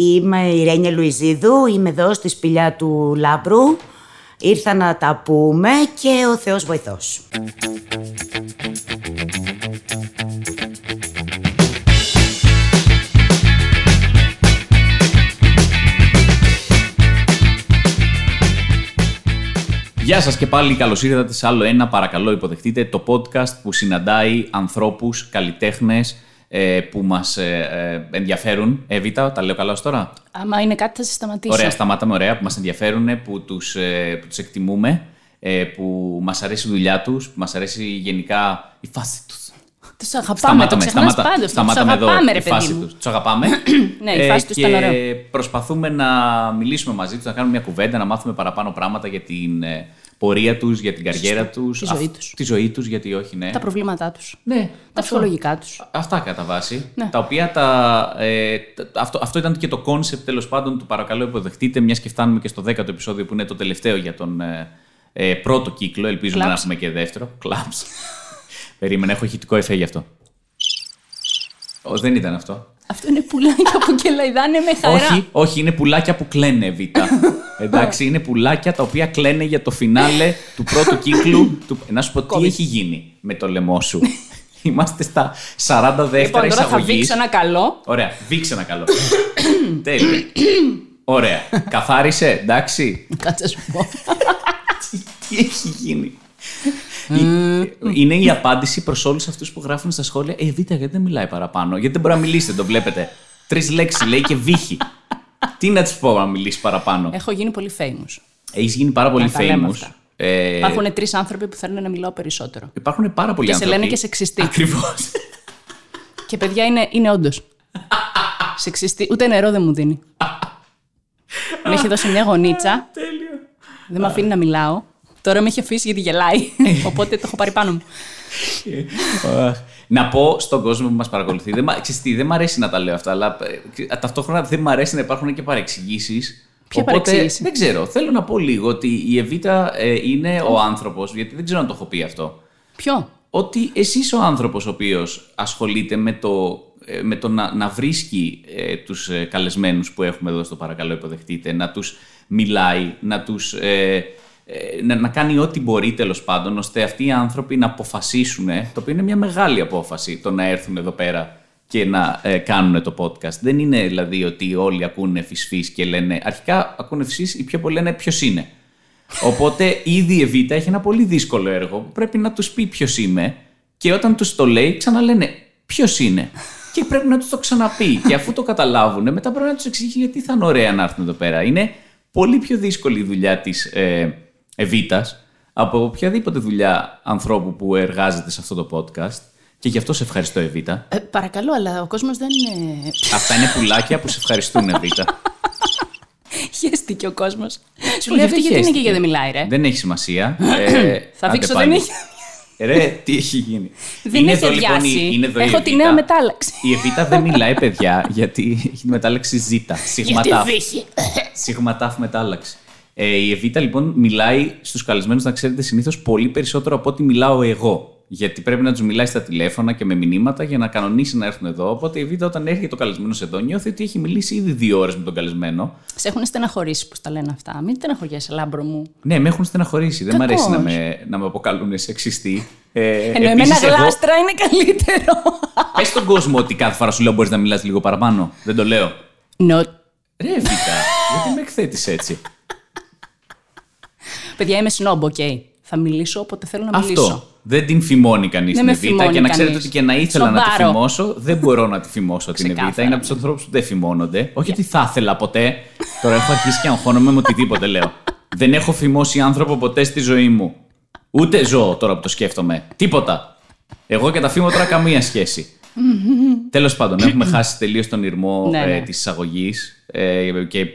Είμαι η Ρένια Λουιζίδου, είμαι εδώ στη σπηλιά του Λάμπρου. Ήρθα να τα πούμε και ο Θεός βοηθός. Γεια σας και πάλι καλώς ήρθατε σε άλλο ένα παρακαλώ υποδεχτείτε το podcast που συναντάει ανθρώπους, καλλιτέχνες ε, που μας ε, ε, ενδιαφέρουν. Εβίτα, τα λέω καλά ως τώρα; Άμα είναι κάτι θα σε σταματήσω. Ωραία, σταμάταμε ωραία, που μας ενδιαφέρουν, που τους, ε, που τους εκτιμούμε, ε, που μας αρέσει η δουλειά τους, που μας αρέσει γενικά η φάση τους. Τους αγαπάμε, το ξεχνάς πάντως. Τους σταμάταμε εδώ αγαπάμε, ρε η φάση παιδί μου. τους. Τους αγαπάμε. Ναι, η φάση τους και ήταν ωραία. προσπαθούμε να μιλήσουμε μαζί τους, να κάνουμε μια κουβέντα, να μάθουμε παραπάνω πράγματα για την ε, πορεία τους, για την καριέρα τους. Τη ζωή αυ- τους. Τη ζωή τους, γιατί όχι, ναι. Τα προβλήματά τους. Ναι, Τα αυτό. ψυχολογικά τους. Αυτά κατά βάση. Ναι. Τα οποία τα, ε, τα- αυτό, αυτό ήταν και το κόνσεπτ τέλος πάντων του παρακαλώ υποδεχτείτε, μιας και φτάνουμε και στο 10ο επεισόδιο που είναι το τελευταίο για τον ε, ε, πρώτο κύκλο. Ελπίζουμε να Κλαψ. έχουμε και δεύτερο. Κλαψ. Περίμενα, έχω ηχητικό εφέ γι' αυτό. Ω, δεν ήταν αυτό. Αυτό είναι πουλάκια που κελαϊδάνε με χαρά. Όχι, όχι, είναι πουλάκια που κλαίνε, Β. Εντάξει, είναι πουλάκια τα οποία κλαίνε για το φινάλε του πρώτου κύκλου. Του... Να σου πω τι COVID. έχει γίνει με το λαιμό σου; Είμαστε στα 40 δεύτερα Λοιπόν, τώρα θα εισαγωγής. δείξω ένα καλό. Ωραία, δείξε ένα καλό. Τέλεια. Ωραία. Καθάρισε, εντάξει. Κάτσε να σου πω. Τι, τι έχει γίνει; Η- Είναι η απάντηση προς όλους αυτούς που γράφουν στα σχόλια. Ε, Β, γιατί δεν μιλάει παραπάνω; Γιατί δεν μπορεί να μιλήσει, δεν το βλέπετε. Τρεις λέξεις λέει και βύχη. Τι να τη πω να μιλήσει παραπάνω; Έχω γίνει πολύ famous. Έχεις γίνει πάρα πολύ Να τα λέμε famous. αυτά. Ε, Υπάρχουν τρεις άνθρωποι που θέλουν να μιλάω περισσότερο. υπάρχουν πάρα πολλοί Και σε άνθρωποι. λένε και σεξιστή. Ακριβώς. Και παιδιά είναι, είναι όντως. Σεξιστή. Ούτε νερό δεν μου δίνει. με έχει δώσει μια γονίτσα. Τέλειο. Δεν με αφήνει να μιλάω. Τώρα με έχει αφήσει γιατί γελάει. Οπότε το έχω πάρει πάνω μου. Αχ. να πω στον κόσμο που μας παρακολουθεί. Δεν, μ' ξέρεις τι, δεν μ' αρέσει να τα λέω αυτά, αλλά ε, ταυτόχρονα δεν μ' αρέσει να υπάρχουν και παρεξηγήσεις. Ποια Οπότε, παρεξήγηση; Δεν ξέρω. Θέλω να πω λίγο ότι η Εβίτα ε, είναι ο άνθρωπος, γιατί δεν ξέρω αν το έχω πει αυτό. Ποιο; Ότι εσύ είσαι ο άνθρωπος ο οποίος ασχολείται με το, ε, με το να, να βρίσκει ε, τους ε, καλεσμένους που έχουμε εδώ στο παρακαλώ υποδεχτείτε, να τους μιλάει, να τους... ε, ε, να, να κάνει ό,τι μπορεί τέλος πάντων, ώστε αυτοί οι άνθρωποι να αποφασίσουν, το οποίο είναι μια μεγάλη απόφαση, το να έρθουν εδώ πέρα και να ε, κάνουν το podcast. Δεν είναι δηλαδή ότι όλοι ακούνε φυσφύς και λένε. Αρχικά ακούνε φυσφύς, οι πιο πολλοί λένε ποιος είναι. Οπότε ήδη η Εβίτα έχει ένα πολύ δύσκολο έργο που πρέπει να τους πει ποιος είμαι και όταν τους το λέει, ξαναλένε ποιος είναι; Και πρέπει να τους το ξαναπεί. Και αφού το καταλάβουν, μετά πρέπει να τους εξηγήσει γιατί θα είναι ωραία να έρθουν εδώ πέρα. Είναι πολύ πιο δύσκολη η δουλειά της ε, Εβίτας από οποιαδήποτε δουλειά ανθρώπου που εργάζεται σε αυτό το podcast. Και γι' αυτό σε ευχαριστώ, Εβίτα. Ε, παρακαλώ, αλλά ο κόσμος δεν είναι. Αυτά είναι πουλάκια που σε ευχαριστούν, Εβίτα. Χαίστηκε ο κόσμος. Σου Όχι, λέει αυτή γιατί είναι χαίστηκε. και γιατί δεν μιλάει, ρε. Δεν έχει σημασία. Ε, Θα άντε δείξω, πάλι. δεν έχει. Ρε, τι έχει γίνει; Δεν Είναι έχει εδώ, λοιπόν, αδειάσει. η- είναι εδώ η Έχω τη Εβίτα. νέα μετάλλαξη. Η Εβίτα δεν μιλάει, παιδιά, γιατί έχει τη μετάλλαξη ζήτα. Σιγματάφ. βύχη. Σιγματάφ μετάλλαξη. Ε, η Εβίτα λοιπόν μιλάει στους καλεσμένους, να ξέρετε, συνήθως πολύ περισσότερο από ό,τι μιλάω εγώ. Γιατί πρέπει να τους μιλάει στα τηλέφωνα και με μηνύματα για να κανονίσει να έρθουν εδώ. Οπότε η Εβίτα όταν έρχεται ο καλεσμένος εδώ νιώθει ότι έχει μιλήσει ήδη δύο ώρες με τον καλεσμένο. Σε έχουν στεναχωρήσει που τα λένε αυτά. Μην στεναχωριέσαι, Λάμπρο μου. Ναι, με έχουν στεναχωρήσει. Δεν μου Κακώς. αρέσει να με, να με αποκαλούν σεξιστή. Ε, Ενώ εμένα επίσης, εγώ- γλάστρα είναι καλύτερο. Πες στον κόσμο ότι κάθε φορά σου λέω μπορείς να μιλάς λίγο παραπάνω. Δεν το λέω. No. Ρε, Εβίτα, γιατί με εκθέτεις έτσι; Παιδιά, είμαι σνόμπ, οκ. Θα μιλήσω όποτε θέλω να μιλήσω. Αυτό. Δεν την φημώνει κανείς Δεν την με Εβίτα. φημώνει Και να ξέρετε κανείς. ότι και να ήθελα να τη Σνομπάρω. φημώσω, δεν μπορώ να τη φημώσω την Εβίτα. Ξεκάθαρα. Είναι από τους ανθρώπους που δεν φημώνονται. Όχι ότι θα ήθελα ποτέ. Τώρα έχω αρχίσει και αγχώνομαι με οτιδήποτε λέω. δεν έχω φημώσει άνθρωπο ποτέ στη ζωή μου. Ούτε ζώο τώρα που το σκέφτομαι. Τίποτα. Εγώ και τα φήμω τώρα καμία σχέση. Τέλος πάντων, έχουμε χάσει τελείως τον ηρμό Ναι, ε, ναι. της εισαγωγής. Ε, και ε,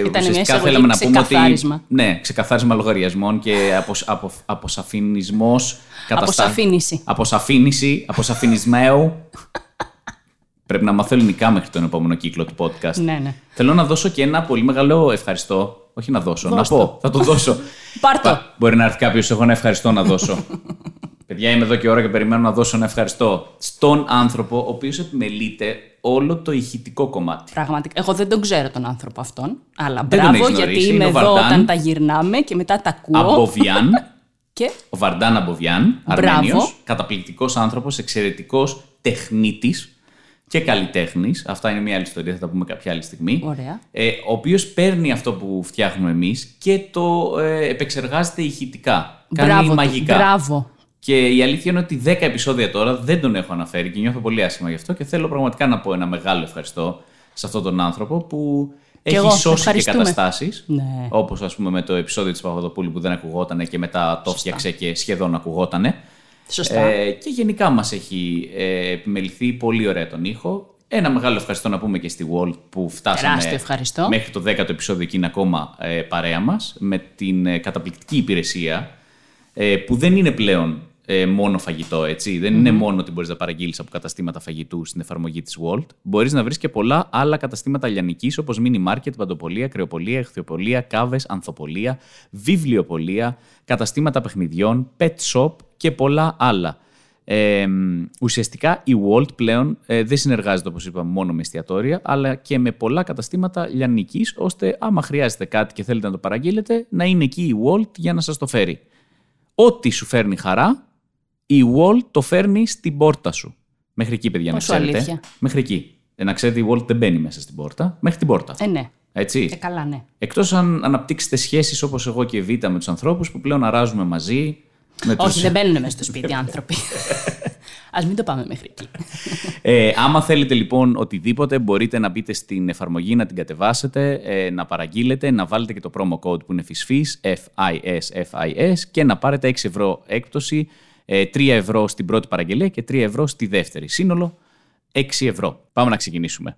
μια ουσιαστικά εισαγωγή θέλαμε να πούμε ότι. ξεκαθάρισμα. Ναι, ξεκαθάρισμα λογαριασμών και αποσ, απο, αποσαφινισμός. Αποσαφήνιση. Αποσαφήνιση, αποσαφινισμέου. Πρέπει να μάθω ελληνικά μέχρι τον επόμενο κύκλο του podcast. Ναι, ναι. Θέλω να δώσω και ένα πολύ μεγάλο ευχαριστώ. Όχι να δώσω, Δώσ' να το. πω. Θα το δώσω. Πάρ' το. Πα- Μπορεί να έρθει κάποιος, εγώ να ευχαριστώ να δώσω. Παιδιά, είμαι εδώ και ώρα και περιμένω να δώσω ένα ευχαριστώ στον άνθρωπο ο οποίος επιμελείται όλο το ηχητικό κομμάτι. Πραγματικά. Εγώ δεν τον ξέρω τον άνθρωπο αυτόν. Αλλά Δεν τον μπράβο, έχεις γιατί γνωρίσει. είμαι Είναι ο εδώ Βαρντάν. όταν τα γυρνάμε και μετά τα ακούω. Αμποβιάν, Και ο Βαρντάν Αμποβιάν, Μπράβο. Αρμένιος, καταπληκτικός άνθρωπος, εξαιρετικός τεχνίτης και καλλιτέχνης. Αυτά είναι μια άλλη ιστορία, θα τα πούμε κάποια άλλη στιγμή. Ωραία. Ε, ο οποίος παίρνει αυτό που φτιάχνουμε εμείς και το ε, επεξεργάζεται ηχητικά. Κάνει μπράβο, του, μαγικά. μπράβο. Και η αλήθεια είναι ότι 10 επεισόδια τώρα δεν τον έχω αναφέρει και νιώθω πολύ άσχημα γι' αυτό και θέλω πραγματικά να πω ένα μεγάλο ευχαριστώ σε αυτόν τον άνθρωπο που έχει εγώ, σώσει και ευχαριστούμε. καταστάσεις. Ναι. Όπως ας πούμε με το επεισόδιο της Παπαδοπούλου που δεν ακουγότανε και μετά το φτιάξε και σχεδόν ακουγότανε. Σωστά. Ε, και γενικά μας έχει ε, επιμεληθεί πολύ ωραία τον ήχο. Ένα μεγάλο ευχαριστώ να πούμε και στη Walt που φτάσαμε Τεράστιο ευχαριστώ. μέχρι το 10ο επεισόδιο και είναι ακόμα ε, παρέα μας με την ε, καταπληκτική υπηρεσία ε, που δεν είναι πλέον ε, μόνο φαγητό, έτσι. Δεν είναι μόνο ότι μπορείς να παραγγείλεις από καταστήματα φαγητού στην εφαρμογή της Walt. Μπορείς να βρεις και πολλά άλλα καταστήματα λιανικής όπως mini market, παντοπολία, κρεοπολία, εχθιοπολία, κάβες, ανθοπολία, βιβλιοπολία, καταστήματα παιχνιδιών, pet shop και πολλά άλλα. Ε, ουσιαστικά η Walt πλέον ε, δεν συνεργάζεται όπως είπαμε μόνο με εστιατόρια αλλά και με πολλά καταστήματα λιανικής ώστε άμα χρειάζεται κάτι και θέλετε να το παραγγείλετε να είναι εκεί η Walt για να σας το φέρει. Ό,τι σου φέρνει χαρά η Walt το φέρνει στην πόρτα σου. Μέχρι εκεί παιδιά Πόσο να ξέρετε. αλήθεια. Μέχρι εκεί. Ε, να ξέρετε η Walt δεν μπαίνει μέσα στην πόρτα. Μέχρι την πόρτα. Ε, ναι. Έτσι. Ε, καλά, ναι. Εκτός αν αναπτύξετε σχέσεις όπως εγώ και η Β με τους ανθρώπους που πλέον αράζουμε μαζί. Με Όχι, τους... δεν μπαίνουν μέσα στο σπίτι άνθρωποι. Α μην το πάμε μέχρι εκεί. Ε, άμα θέλετε λοιπόν οτιδήποτε, μπορείτε να μπείτε στην εφαρμογή, να την κατεβάσετε, ε, να παραγγείλετε, να βάλετε και το promo code που είναι FISFIS, F-I-S, F-I-S και να πάρετε 6 ευρώ έκπτωση, ε, 3 ευρώ στην πρώτη παραγγελία και 3 ευρώ στη δεύτερη. Σύνολο 6 ευρώ. Πάμε να ξεκινήσουμε.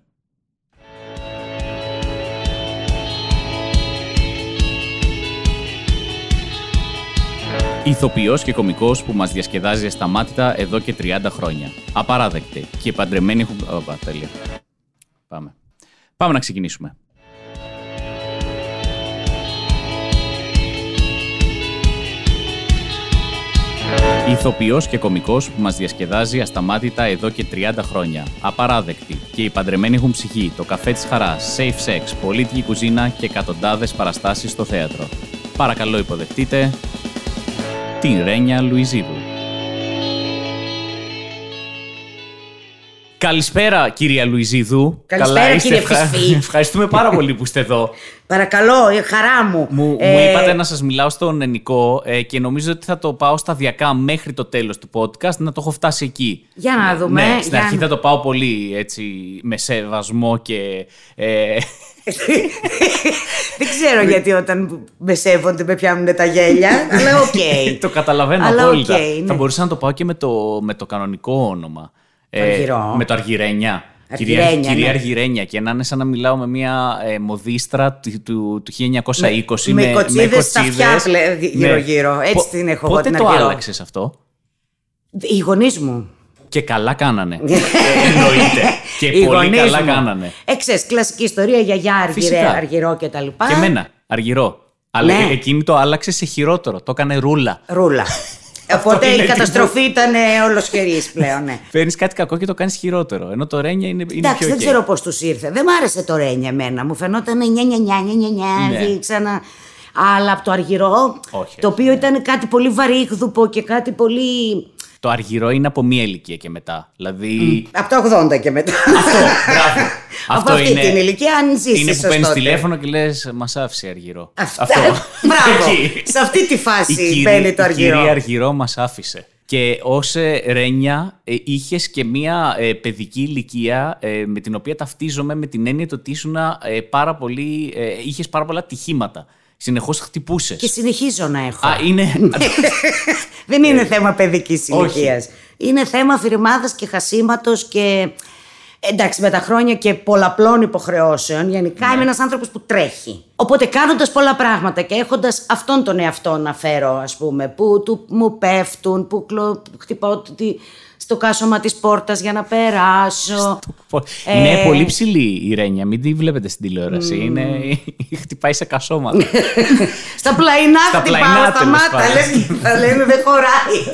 Ηθοποιός και κωμικός που μας διασκεδάζει ασταμάτητα εδώ και 30 χρόνια. Απαράδεκτη. Και παντρεμένοι έχουν... Ωπα, τέλεια. Πάμε. Πάμε να ξεκινήσουμε. Ηθοποιός και κωμικός που μας διασκεδάζει ασταμάτητα εδώ και 30 χρόνια. Απαράδεκτη. Και οι παντρεμένοι έχουν ψυχή, το καφέ της χαράς, safe sex, πολίτικη κουζίνα και εκατοντάδες παραστάσεις στο θέατρο. Παρακαλώ υποδεχτείτε την Ρένια Λουιζίδου. Καλησπέρα κυρία Λουιζίδου. Καλησπέρα, είστε. κύριε Φυσφή. Ευχαριστούμε πάρα πολύ που είστε εδώ. Παρακαλώ, η χαρά μου. Μου, Ε, μου είπατε να σας μιλάω στον Ενικό ε, και νομίζω ότι θα το πάω σταδιακά μέχρι το τέλος του podcast να το έχω φτάσει εκεί. Για να δούμε, Ναι, στην για αρχή να- θα το πάω πολύ έτσι με σεβασμό και... Ε, Δεν ξέρω γιατί όταν με σέβονται με πιάνουν τα γέλια, αλλά οκ. το καταλαβαίνω Αλλά απόλυτα. οκ, ναι. Θα μπορούσα να το πάω και με το, με το κανονικό όνομα. Ε, Αργυρό. με το Αργυρένια. Αργυρένια, κυρία, κυρία ναι. Αργυρένια και να είναι σαν να μιλάω με μια ε, μοδίστρα του, του, του 1920 με κοτσίδες στα αυτιά πλε- γύρω-γύρω. Έτσι Πο- την έχω εγώ Πότε την το Αργυρό. άλλαξες αυτό; Οι γονείς μου. και καλά κάνανε. Ε, Εννοείται. και Οι πολύ γονείς καλά μου. κάνανε. Ε, ξέρεις, κλασική ιστορία, γιαγιά, αργυρέ, Φυσικά. αργυρό κτλ. Και εμένα, αργυρό. Αλλά Ναι. εκείνη το άλλαξε σε χειρότερο. Το έκανε ρούλα. Ρούλα. Οπότε είναι η τύπου- καταστροφή ήταν ολοσχερής πλέον, ναι. Παίρνει κάτι κακό και το κάνεις χειρότερο. Ενώ το ρένια είναι, είναι Εντάξει, πιο δεν ok. ξέρω πώς τους ήρθε. Δεν μ' άρεσε το ρένια εμένα. Μου φαινόταν νιά νιά νιά νιά νιά νιά, Ναι. δι- ξανά. Αλλά από το αργυρό, Όχι, το όχι, οποίο ήταν κάτι πολύ βαρύγδουπο και κάτι πολύ. Το αργυρό είναι από μία ηλικία και μετά. Δηλαδή. Από τα 80 και μετά. Αυτό, μπράβο. Από αυτή την ηλικία, αν ζήσεις. Είναι που παίρνεις τηλέφωνο και λες: Μας άφησε αργυρό. Αυτά. Μπράβο. Εκεί. Σε αυτή τη Η φάση κυρία- μπαίνει το Η αργυρό. κυρία Αργυρό μας άφησε. Και ω Ρένια ε, είχες και μία ε, παιδική ηλικία ε, με την οποία ταυτίζομαι με την έννοια το ότι ήσουν ε, πάρα πολύ. Ε, είχες πάρα πολλά ατυχήματα. Συνεχώς χτυπούσες. Και συνεχίζω να έχω. Α, είναι. Δεν είναι θέμα παιδικής Ε, όχι. ηλικίας. Είναι θέμα φυρμάδα και χασίματος και. Εντάξει, με τα χρόνια και πολλαπλών υποχρεώσεων, γενικά Ναι. είμαι ένας άνθρωπος που τρέχει. Οπότε κάνοντας πολλά πράγματα και έχοντας αυτόν τον εαυτό να φέρω, ας πούμε, που του, μου πέφτουν, που κλω, χτυπάω τη- στο κάσωμα της πόρτας για να περάσω. Είναι Ε, πολύ ψηλή η Ρένια, μην τη βλέπετε στην τηλεόραση. Είναι... Χτυπάει σε κασώματα. Στα πλαϊνά Στα χτυπάω πλαϊνά, στα τέλος μάτα, πάντων. λες και θα λένε δεν χωράει.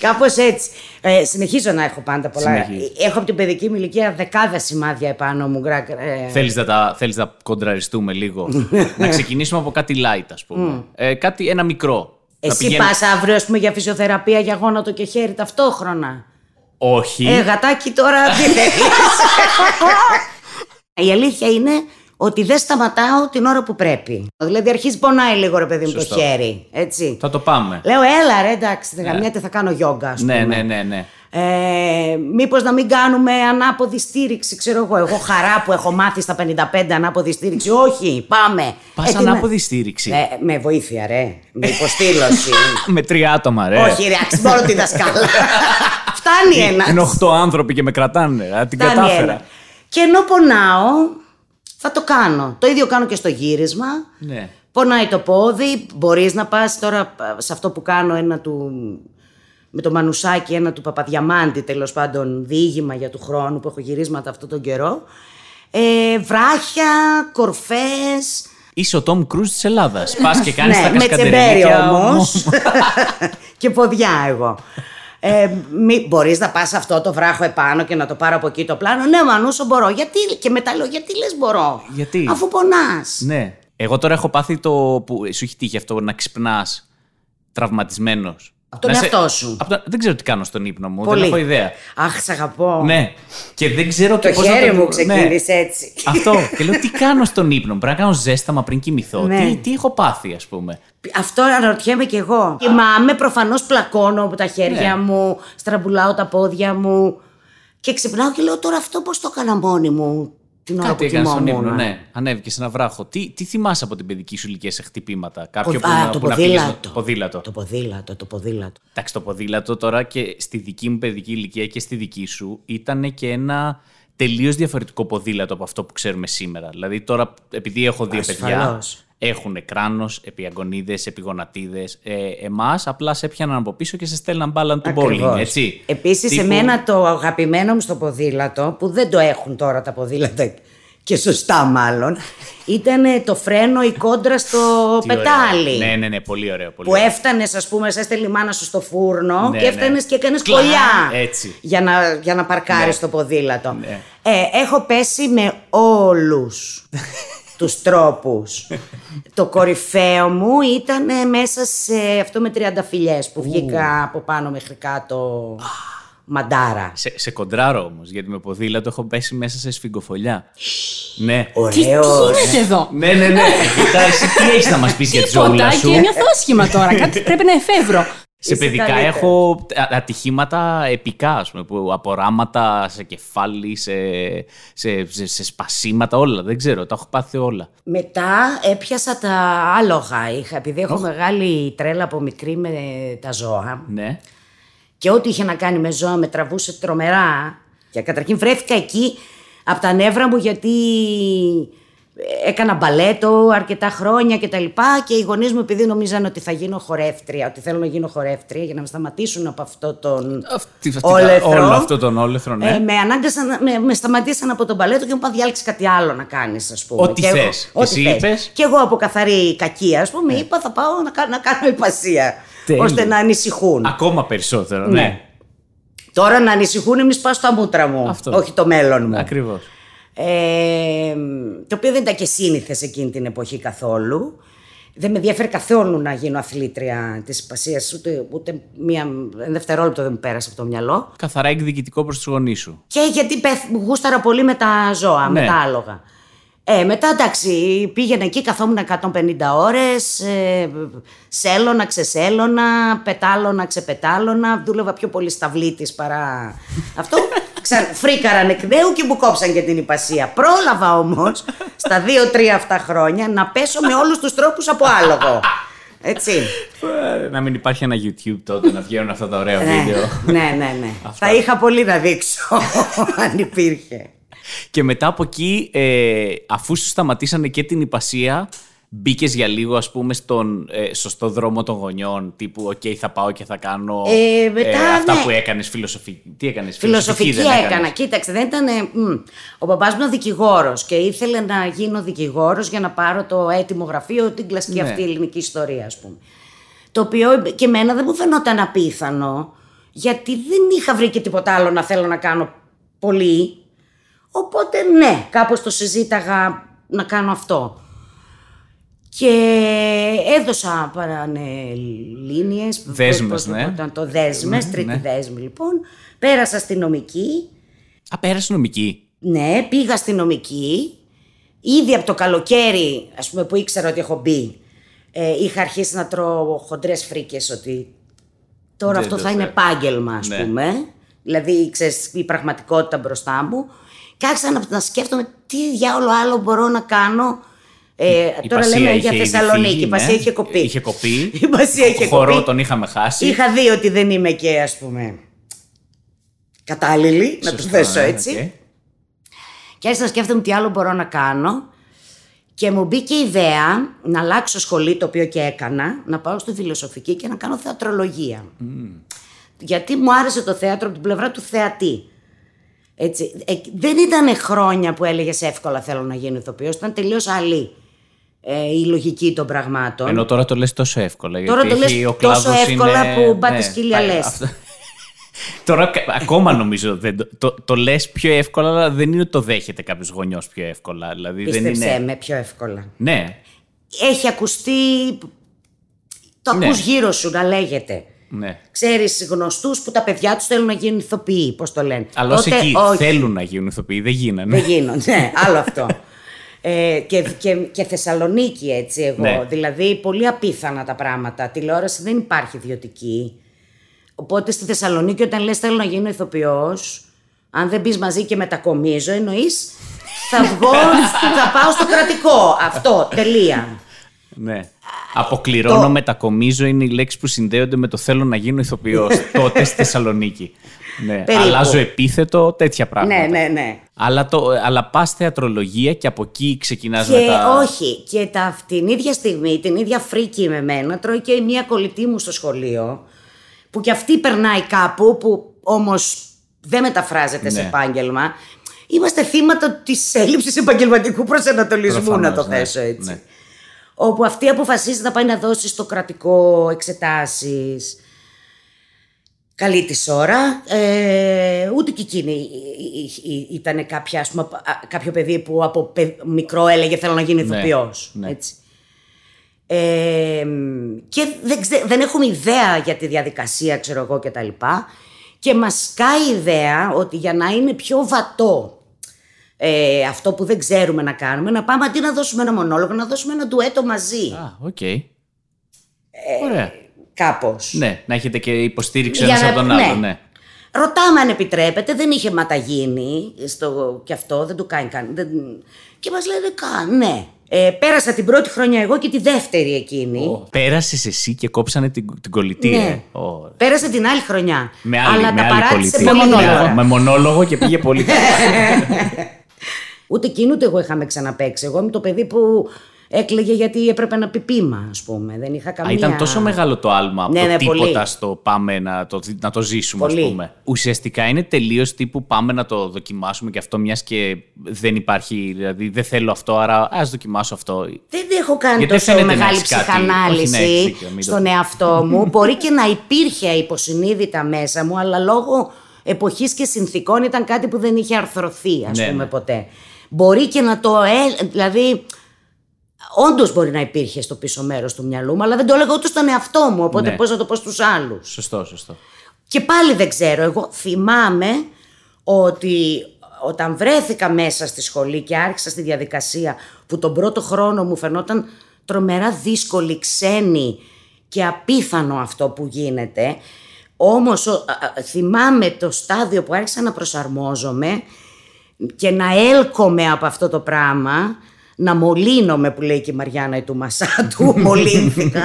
Κάπως έτσι. Ε, συνεχίζω να έχω πάντα πολλά. Συνεχίζεις. Έχω από την παιδική μου ηλικία δεκάδε σημάδια επάνω μου. γκρα- ε, Θέλεις να, τα, θέλεις να κοντραριστούμε λίγο. να ξεκινήσουμε από κάτι light, ας πούμε. Ε, κάτι, ένα μικρό. Να Εσύ πηγαίνω- πας αύριο ας πούμε, για φυσιοθεραπεία για γόνατο και χέρι ταυτόχρονα; Όχι. Ε, γατάκι τώρα τι θέλεις. Η αλήθεια είναι ότι δεν σταματάω την ώρα που πρέπει. Δηλαδή αρχίζει πονάει λίγο ρε παιδί μου το Σωστό. χέρι. Έτσι. Θα το πάμε. Λέω έλα ρε εντάξει, δεν γαμιέται, θα κάνω γιόγκα ας πούμε. Ναι, ναι, ναι, ναι. Ε, μήπως να μην κάνουμε ανάποδη στήριξη, ξέρω εγώ. Εγώ χαρά που έχω μάθει στα 55 ανάποδη στήριξη. Όχι, πάμε. Πας τι να- ανάποδη στήριξη. Ε, με βοήθεια, ρε. Με υποστήλωση. Με τρία άτομα, ρε. Όχι, ρε, αξι- μόνο τη δασκάλα. Φτάνει ένας. Είναι οχτώ άνθρωποι και με κρατάνε. Α, την Φτάνει κατάφερα. ένα. Και ενώ πονάω, θα το κάνω. Το ίδιο κάνω και στο γύρισμα. Ναι. Πονάει το πόδι, μπορείς να πας τώρα α, σε αυτό που κάνω ένα του... Με το μανουσάκι ένα του Παπαδιαμάντη τέλος πάντων διήγημα για του χρόνου που έχω γυρίσματα αυτόν τον καιρό. Ε, βράχια, κορφές, Είσαι ο Τόμ Κρούζ της Ελλάδας. Πας και κάνεις τα ναι, με τσεμπέρι κασκαντερίκια όμως. και ποδιά εγώ. Ε, μη, μπορείς να πας αυτό το βράχο επάνω και να το πάρω από εκεί το πλάνο. Ναι, Μανούσο, μπορώ. Γιατί, και μετά λέω, γιατί λες μπορώ; Γιατί; Αφού πονάς. Ναι. Εγώ τώρα έχω πάθει το. που σου έχει τύχει αυτό να ξυπνάς τραυματισμένος. Από τον εαυτό σου. Δεν ξέρω τι κάνω στον ύπνο μου. Πολύ. Δεν έχω ιδέα. Αχ, σ' αγαπώ. Ναι. Και δεν ξέρω και Το πώς να χέρι το- μου Ναι. ξεκίνησε έτσι. Αυτό. Και λέω τι κάνω στον ύπνο. μου. Πρέπει να κάνω ζέσταμα πριν κοιμηθώ. Ναι. Τι, τι έχω πάθει, ας πούμε. Αυτό αναρωτιέμαι κι εγώ. Κοιμάμαι, προφανώς πλακώνω από τα χέρια Ναι. μου, στραμπουλάω τα πόδια μου. Και ξυπνάω και λέω τώρα αυτό πώς το έκανα μόνη μου την ώρα Κάτι που έκανε στον ύπνο, κοιμόμουν. ναι. Ανέβηκε σε ένα βράχο. Τι, τι θυμάσαι από την παιδική σου ηλικία σε χτυπήματα, Κάποιο Πο- που, α, να- το που να πήγες με- ποδήλατο. ποδήλατο. Το ποδήλατο, το ποδήλατο. Εντάξει, το ποδήλατο τώρα και στη δική μου παιδική ηλικία και στη δική σου ήταν και ένα τελείως διαφορετικό ποδήλατο από αυτό που ξέρουμε σήμερα. Δηλαδή τώρα, επειδή έχω δύο παιδιά, Ασφαλώς. Έχουν κράνο, επιαγκονίδε, επιγονατίδε. Ε, Εμάς απλά σε έπιαναν από πίσω και σε στέλναν μπάλαν του bowling, έτσι. Επίσης, Τύπου- εμένα το αγαπημένο μου στο ποδήλατο, που δεν το έχουν τώρα τα ποδήλατα και σωστά μάλλον, ήταν το φρένο, η κόντρα στο Τι ωραίο. πετάλι. Ναι, ναι, ναι, πολύ ωραίο. Πολύ Που ωραίο. έφτανες, ας πούμε, σε έστελνε η μάνα σου στο φούρνο Ναι, και έφτανες ναι. και έκανες Κλα, κολλιά. έτσι. Για να, για να παρκάρεις Ναι. το ποδήλατο. Ναι. Ε, έχω πέσει με όλους τους τρόπους. το κορυφαίο μου ήταν μέσα σε αυτό με τριανταφυλιές που βγήκα από πάνω μέχρι κάτω μαντάρα. Σε, σε κοντράρω όμως, γιατί με ποδήλατο έχω πέσει μέσα σε σφιγγοφολιά. ναι. Τι, τι Ωραίο. γίνεται εδώ; Ναι, ναι, ναι. Κοίτα, εσύ τι έχεις να μας πεις για τη Τίποτα ζωούλα σου; και νιώθω άσχημα τώρα; Κάτι πρέπει να εφεύρω. Σε Είσαι παιδικά καλύτερος. έχω α- ατυχήματα επικά, ας πούμε, που από ράματα σε κεφάλι, σε, σε, σε, σε σπασίματα, όλα. Δεν ξέρω, τα έχω πάθει όλα. Μετά έπιασα τα άλογα. Είχα, επειδή έχω μεγάλη τρέλα από μικρή με τα ζώα. Ναι. Και ό,τι είχε να κάνει με ζώα με τραβούσε τρομερά. Και καταρχήν βρέθηκα εκεί από τα νεύρα μου γιατί έκανα μπαλέτο αρκετά χρόνια και τα λοιπά και οι γονείς μου επειδή νομίζαν ότι θα γίνω χορεύτρια, ότι θέλω να γίνω χορεύτρια για να με σταματήσουν από αυτό τον Αυτή, αυτή, όλεθρο. όλο αυτό τον όλεθρο, ναι. Ε, με ανάγκασαν, να- με, με σταματήσαν από τον μπαλέτο και μου είπαν διάλεξε κάτι άλλο να κάνεις ας πούμε. Ό,τι Και εγώ- θες. Και ό,τι εσύ θες. είπες; Και εγώ από καθαρή κακία ας πούμε είπα θα πάω να, κα- να κάνω υπασία. Τέλειο. Ώστε να ανησυχούν. Ακόμα περισσότερο, Ναι. ναι. Τώρα να ανησυχούν εμείς πάω στα μούτρα μου. Αυτό. Όχι το μέλλον μου. Ακριβώς. Ε, το οποίο δεν ήταν και σύνηθες εκείνη την εποχή καθόλου. Δεν με ενδιαφέρει καθόλου να γίνω αθλήτρια της υπασία, ούτε, ούτε μία ένα δευτερόλεπτο δεν μου πέρασε από το μυαλό. Καθαρά εκδικητικό προς τους γονείς σου. Και γιατί πεθ- γούσταρα πολύ με τα ζώα, με Ναι. τα άλογα. Ε, μετά εντάξει, πήγαινε εκεί, καθόμουν 150 ώρες, ε, σέλωνα, ξεσέλωνα, πετάλωνα, ξεπετάλωνα, δούλευα πιο πολύ σταυλίτης παρά αυτό. Ξα... Φρίκαραν εκ νέου και μου κόψαν και την υπασία. Πρόλαβα όμως στα δύο-τρία αυτά χρόνια να πέσω με όλους τους τρόπους από άλογο. Έτσι. Ε, Να μην υπάρχει ένα YouTube τότε να βγαίνουν αυτά τα ωραία βίντεο. ναι, ναι, ναι. ναι. Θα είχα πολύ να δείξω αν υπήρχε. Και μετά από εκεί, ε, αφού σου σταματήσανε και την ιππασία, μπήκες για λίγο, ας πούμε, στον ε, σωστό δρόμο των γονιών. Τύπου, οκ, θα πάω και θα κάνω Ε, μετά, αυτά ναι. που έκανες φιλοσοφική. Τι έκανες, Φιλοσοφική δεν έκανα. έκανες; Κοίταξε, δεν ήταν. μ, Ο παπάς μου ήταν δικηγόρος και ήθελε να γίνω δικηγόρος για να πάρω το έτοιμο γραφείο, την κλασική Ναι. αυτή ελληνική ιστορία, ας πούμε. Το οποίο και εμένα δεν μου φαινόταν απίθανο, γιατί δεν είχα βρει και τίποτα άλλο να θέλω να κάνω πολύ. Οπότε ναι, κάπως το συζήταγα να κάνω αυτό. Και έδωσα παρανελίνειες. Δέσμες, πώς το ναι. πω, ήταν το δέσμες, τρίτη ναι. δέσμη λοιπόν. Πέρασα στη νομική. Α, πέρασε νομική. Ναι, πήγα στη νομική. Ήδη από το καλοκαίρι, ας πούμε, που ήξερα ότι έχω μπει, ε, είχα αρχίσει να τρώω χοντρές φρίκες ότι τώρα Δεν αυτό το θα είναι θέλω. επάγγελμα, ας Ναι. πούμε. Δηλαδή, ξέρεις, η πραγματικότητα μπροστά μου. Και άρχισα να, να σκέφτομαι τι διάολο άλλο μπορώ να κάνω. Ε, Η τώρα ιππασία λέμε είχε για ήδη Θεσσαλονίκη. φύγει, η ιππασία ναι. είχε κοπεί. Είχε κοπεί. Η ιππασία είχε Χορό κοπεί. τον είχαμε χάσει. Είχα δει ότι δεν είμαι και, ας πούμε, κατάλληλη, να το Σωστό, θέσω ναι, έτσι. οκ. Και άρχισα να σκέφτομαι τι άλλο μπορώ να κάνω. Και μου μπήκε η ιδέα να αλλάξω σχολή, το οποίο και έκανα, να πάω στη φιλοσοφική και να κάνω θεατρολογία. Γιατί μου άρεσε το θέατρο από την πλευρά του θεατή. Έτσι. Ε, δεν ήταν χρόνια που έλεγες εύκολα θέλω να γίνω ηθοποιός, ήταν τελείως άλλη ε, η λογική των πραγμάτων. Ενώ τώρα το λες τόσο εύκολα. Τώρα γιατί το έχει- λες ο τόσο κλάδος εύκολα είναι- που μπάτε ναι, σκύλια πάει- λες. αυτό. Τώρα κα- ακόμα νομίζω δεν το, το, το λες πιο εύκολα, αλλά δεν είναι ότι το δέχεται κάποιος γονιός πιο εύκολα. Δηλαδή δεν Πίστεψέ είναι. με πιο εύκολα. Ναι, Έχει ακουστεί. Το Ναι. ακούς γύρω σου να λέγεται. ναι. Ξέρεις γνωστούς που τα παιδιά τους θέλουν να γίνουν ηθοποιοί, πώς το λένε. Αλλά όσοι Τότε εκεί όχι, θέλουν να γίνουν ηθοποιοί, δεν γίνανε. δεν γίνονται. Ναι, άλλο αυτό. Ε, και, και, και Θεσσαλονίκη έτσι εγώ. Ναι. Δηλαδή πολύ απίθανα τα πράγματα. Τηλεόραση δεν υπάρχει ιδιωτική. Οπότε στη Θεσσαλονίκη όταν λες θέλω να γίνω ηθοποιός, αν δεν μπεις μαζί και μετακομίζω, εννοείς θα βγω, θα πάω στο κρατικό. Αυτό, τελεία. Ναι. Αποκληρώνω, το- μετακομίζω είναι οι λέξεις που συνδέονται με το θέλω να γίνω ηθοποιός τότε στη Θεσσαλονίκη. Ναι. Περίπου. Αλλάζω επίθετο, τέτοια πράγματα. ναι, ναι, ναι. Αλλά, το, αλλά πας θεατρολογία και από εκεί ξεκινάς Και με τα. όχι, και τα, την ίδια στιγμή, την ίδια φρίκη με μένα, τρώει και μια κολλητή μου στο σχολείο, που και αυτή περνάει κάπου, που όμως δεν μεταφράζεται σε Ναι. επάγγελμα. Είμαστε θύματα της έλλειψης επαγγελματικού προσανατολισμού, Προφανώς, να το ναι, θέσω έτσι. ναι. Όπου αυτή αποφασίζει να πάει να δώσει στο κρατικό εξετάσεις. Καλή της ώρα. Ε, ούτε και εκείνη ήταν κάποια, ας πούμε, α, κάποιο παιδί που από παι- μικρό έλεγε θέλω να γίνει Ναι, ηθοποιός. ναι. Έτσι. Ε, και δεν, ξε- δεν έχουμε ιδέα για τη διαδικασία, ξέρω εγώ και τα λοιπά. Και μας σκάει η ιδέα ότι για να είναι πιο βατό ε, αυτό που δεν ξέρουμε να κάνουμε, να πάμε αντί να δώσουμε ένα μονόλογο, να δώσουμε ένα ντουέτο μαζί. Α, οκ. Ωραία. Κάπως. Ναι, να έχετε και υποστήριξη Για ένας να- από τον ναι. άλλο. Ναι. Ρωτάμε αν επιτρέπεται, δεν είχε ματαγίνει στο, και αυτό, δεν του κάνει καν. Δεν... Και μας λένε καν, ναι. Ε, πέρασα την πρώτη χρονιά εγώ και τη δεύτερη εκείνη. Πέρασες εσύ και κόψανε την, την κολλητή. Ναι. ε. Ω, Πέρασα την άλλη χρονιά. Με άλλη, αλλά με τα άλλη παράτησε κολλητή. πολύ Με γρήγορα. μονόλογο. Με μονόλογο και πήγε πολύ καλά. Ούτε εκείνο ούτε εγώ είχαμε ξαναπέξει. Εγώ είμαι το παιδί που έκλαιγε γιατί έπρεπε να πει πείμα, ας πούμε. Δεν είχα Α, καμία. ήταν τόσο μεγάλο το άλμα από Ναι, το ναι, τίποτα πολύ. στο πάμε να το, να το ζήσουμε, Πολύ. ας πούμε. Ουσιαστικά είναι τελείως τύπου πάμε να το δοκιμάσουμε και αυτό, μιας και δεν υπάρχει. Δηλαδή, δεν θέλω αυτό, άρα ας δοκιμάσω αυτό. Δεν έχω κάνει Γιατί τόσο φαίνεται να μεγάλη έχεις κάτι. ψυχανάλυση Όχι, ναι, έχεις δίκιο, μην το- στον εαυτό μου. Μπορεί και να υπήρχε υποσυνείδητα μέσα μου, αλλά λόγω εποχής και συνθήκων ήταν κάτι που δεν είχε αρθρωθεί, ας Ναι, πούμε, ναι. ποτέ. Μπορεί και να το... Ε, δηλαδή, όντως μπορεί να υπήρχε στο πίσω μέρος του μυαλού μου, αλλά δεν το έλεγα ούτε στον εαυτό μου, οπότε Ναι. πώς να το πω στους άλλους. Σωστό, σωστό. Και πάλι δεν ξέρω. Εγώ θυμάμαι ότι όταν βρέθηκα μέσα στη σχολή και άρχισα στη διαδικασία που τον πρώτο χρόνο μου φαινόταν τρομερά δύσκολη, ξένη και απίθανο αυτό που γίνεται. Όμως ο- α- α- θυμάμαι το στάδιο που άρχισα να προσαρμόζομαι και να έλκομαι από αυτό το πράγμα, να μολύνομαι που λέει και η Μαριάννα η του Μασάτου, μολύνθηκα,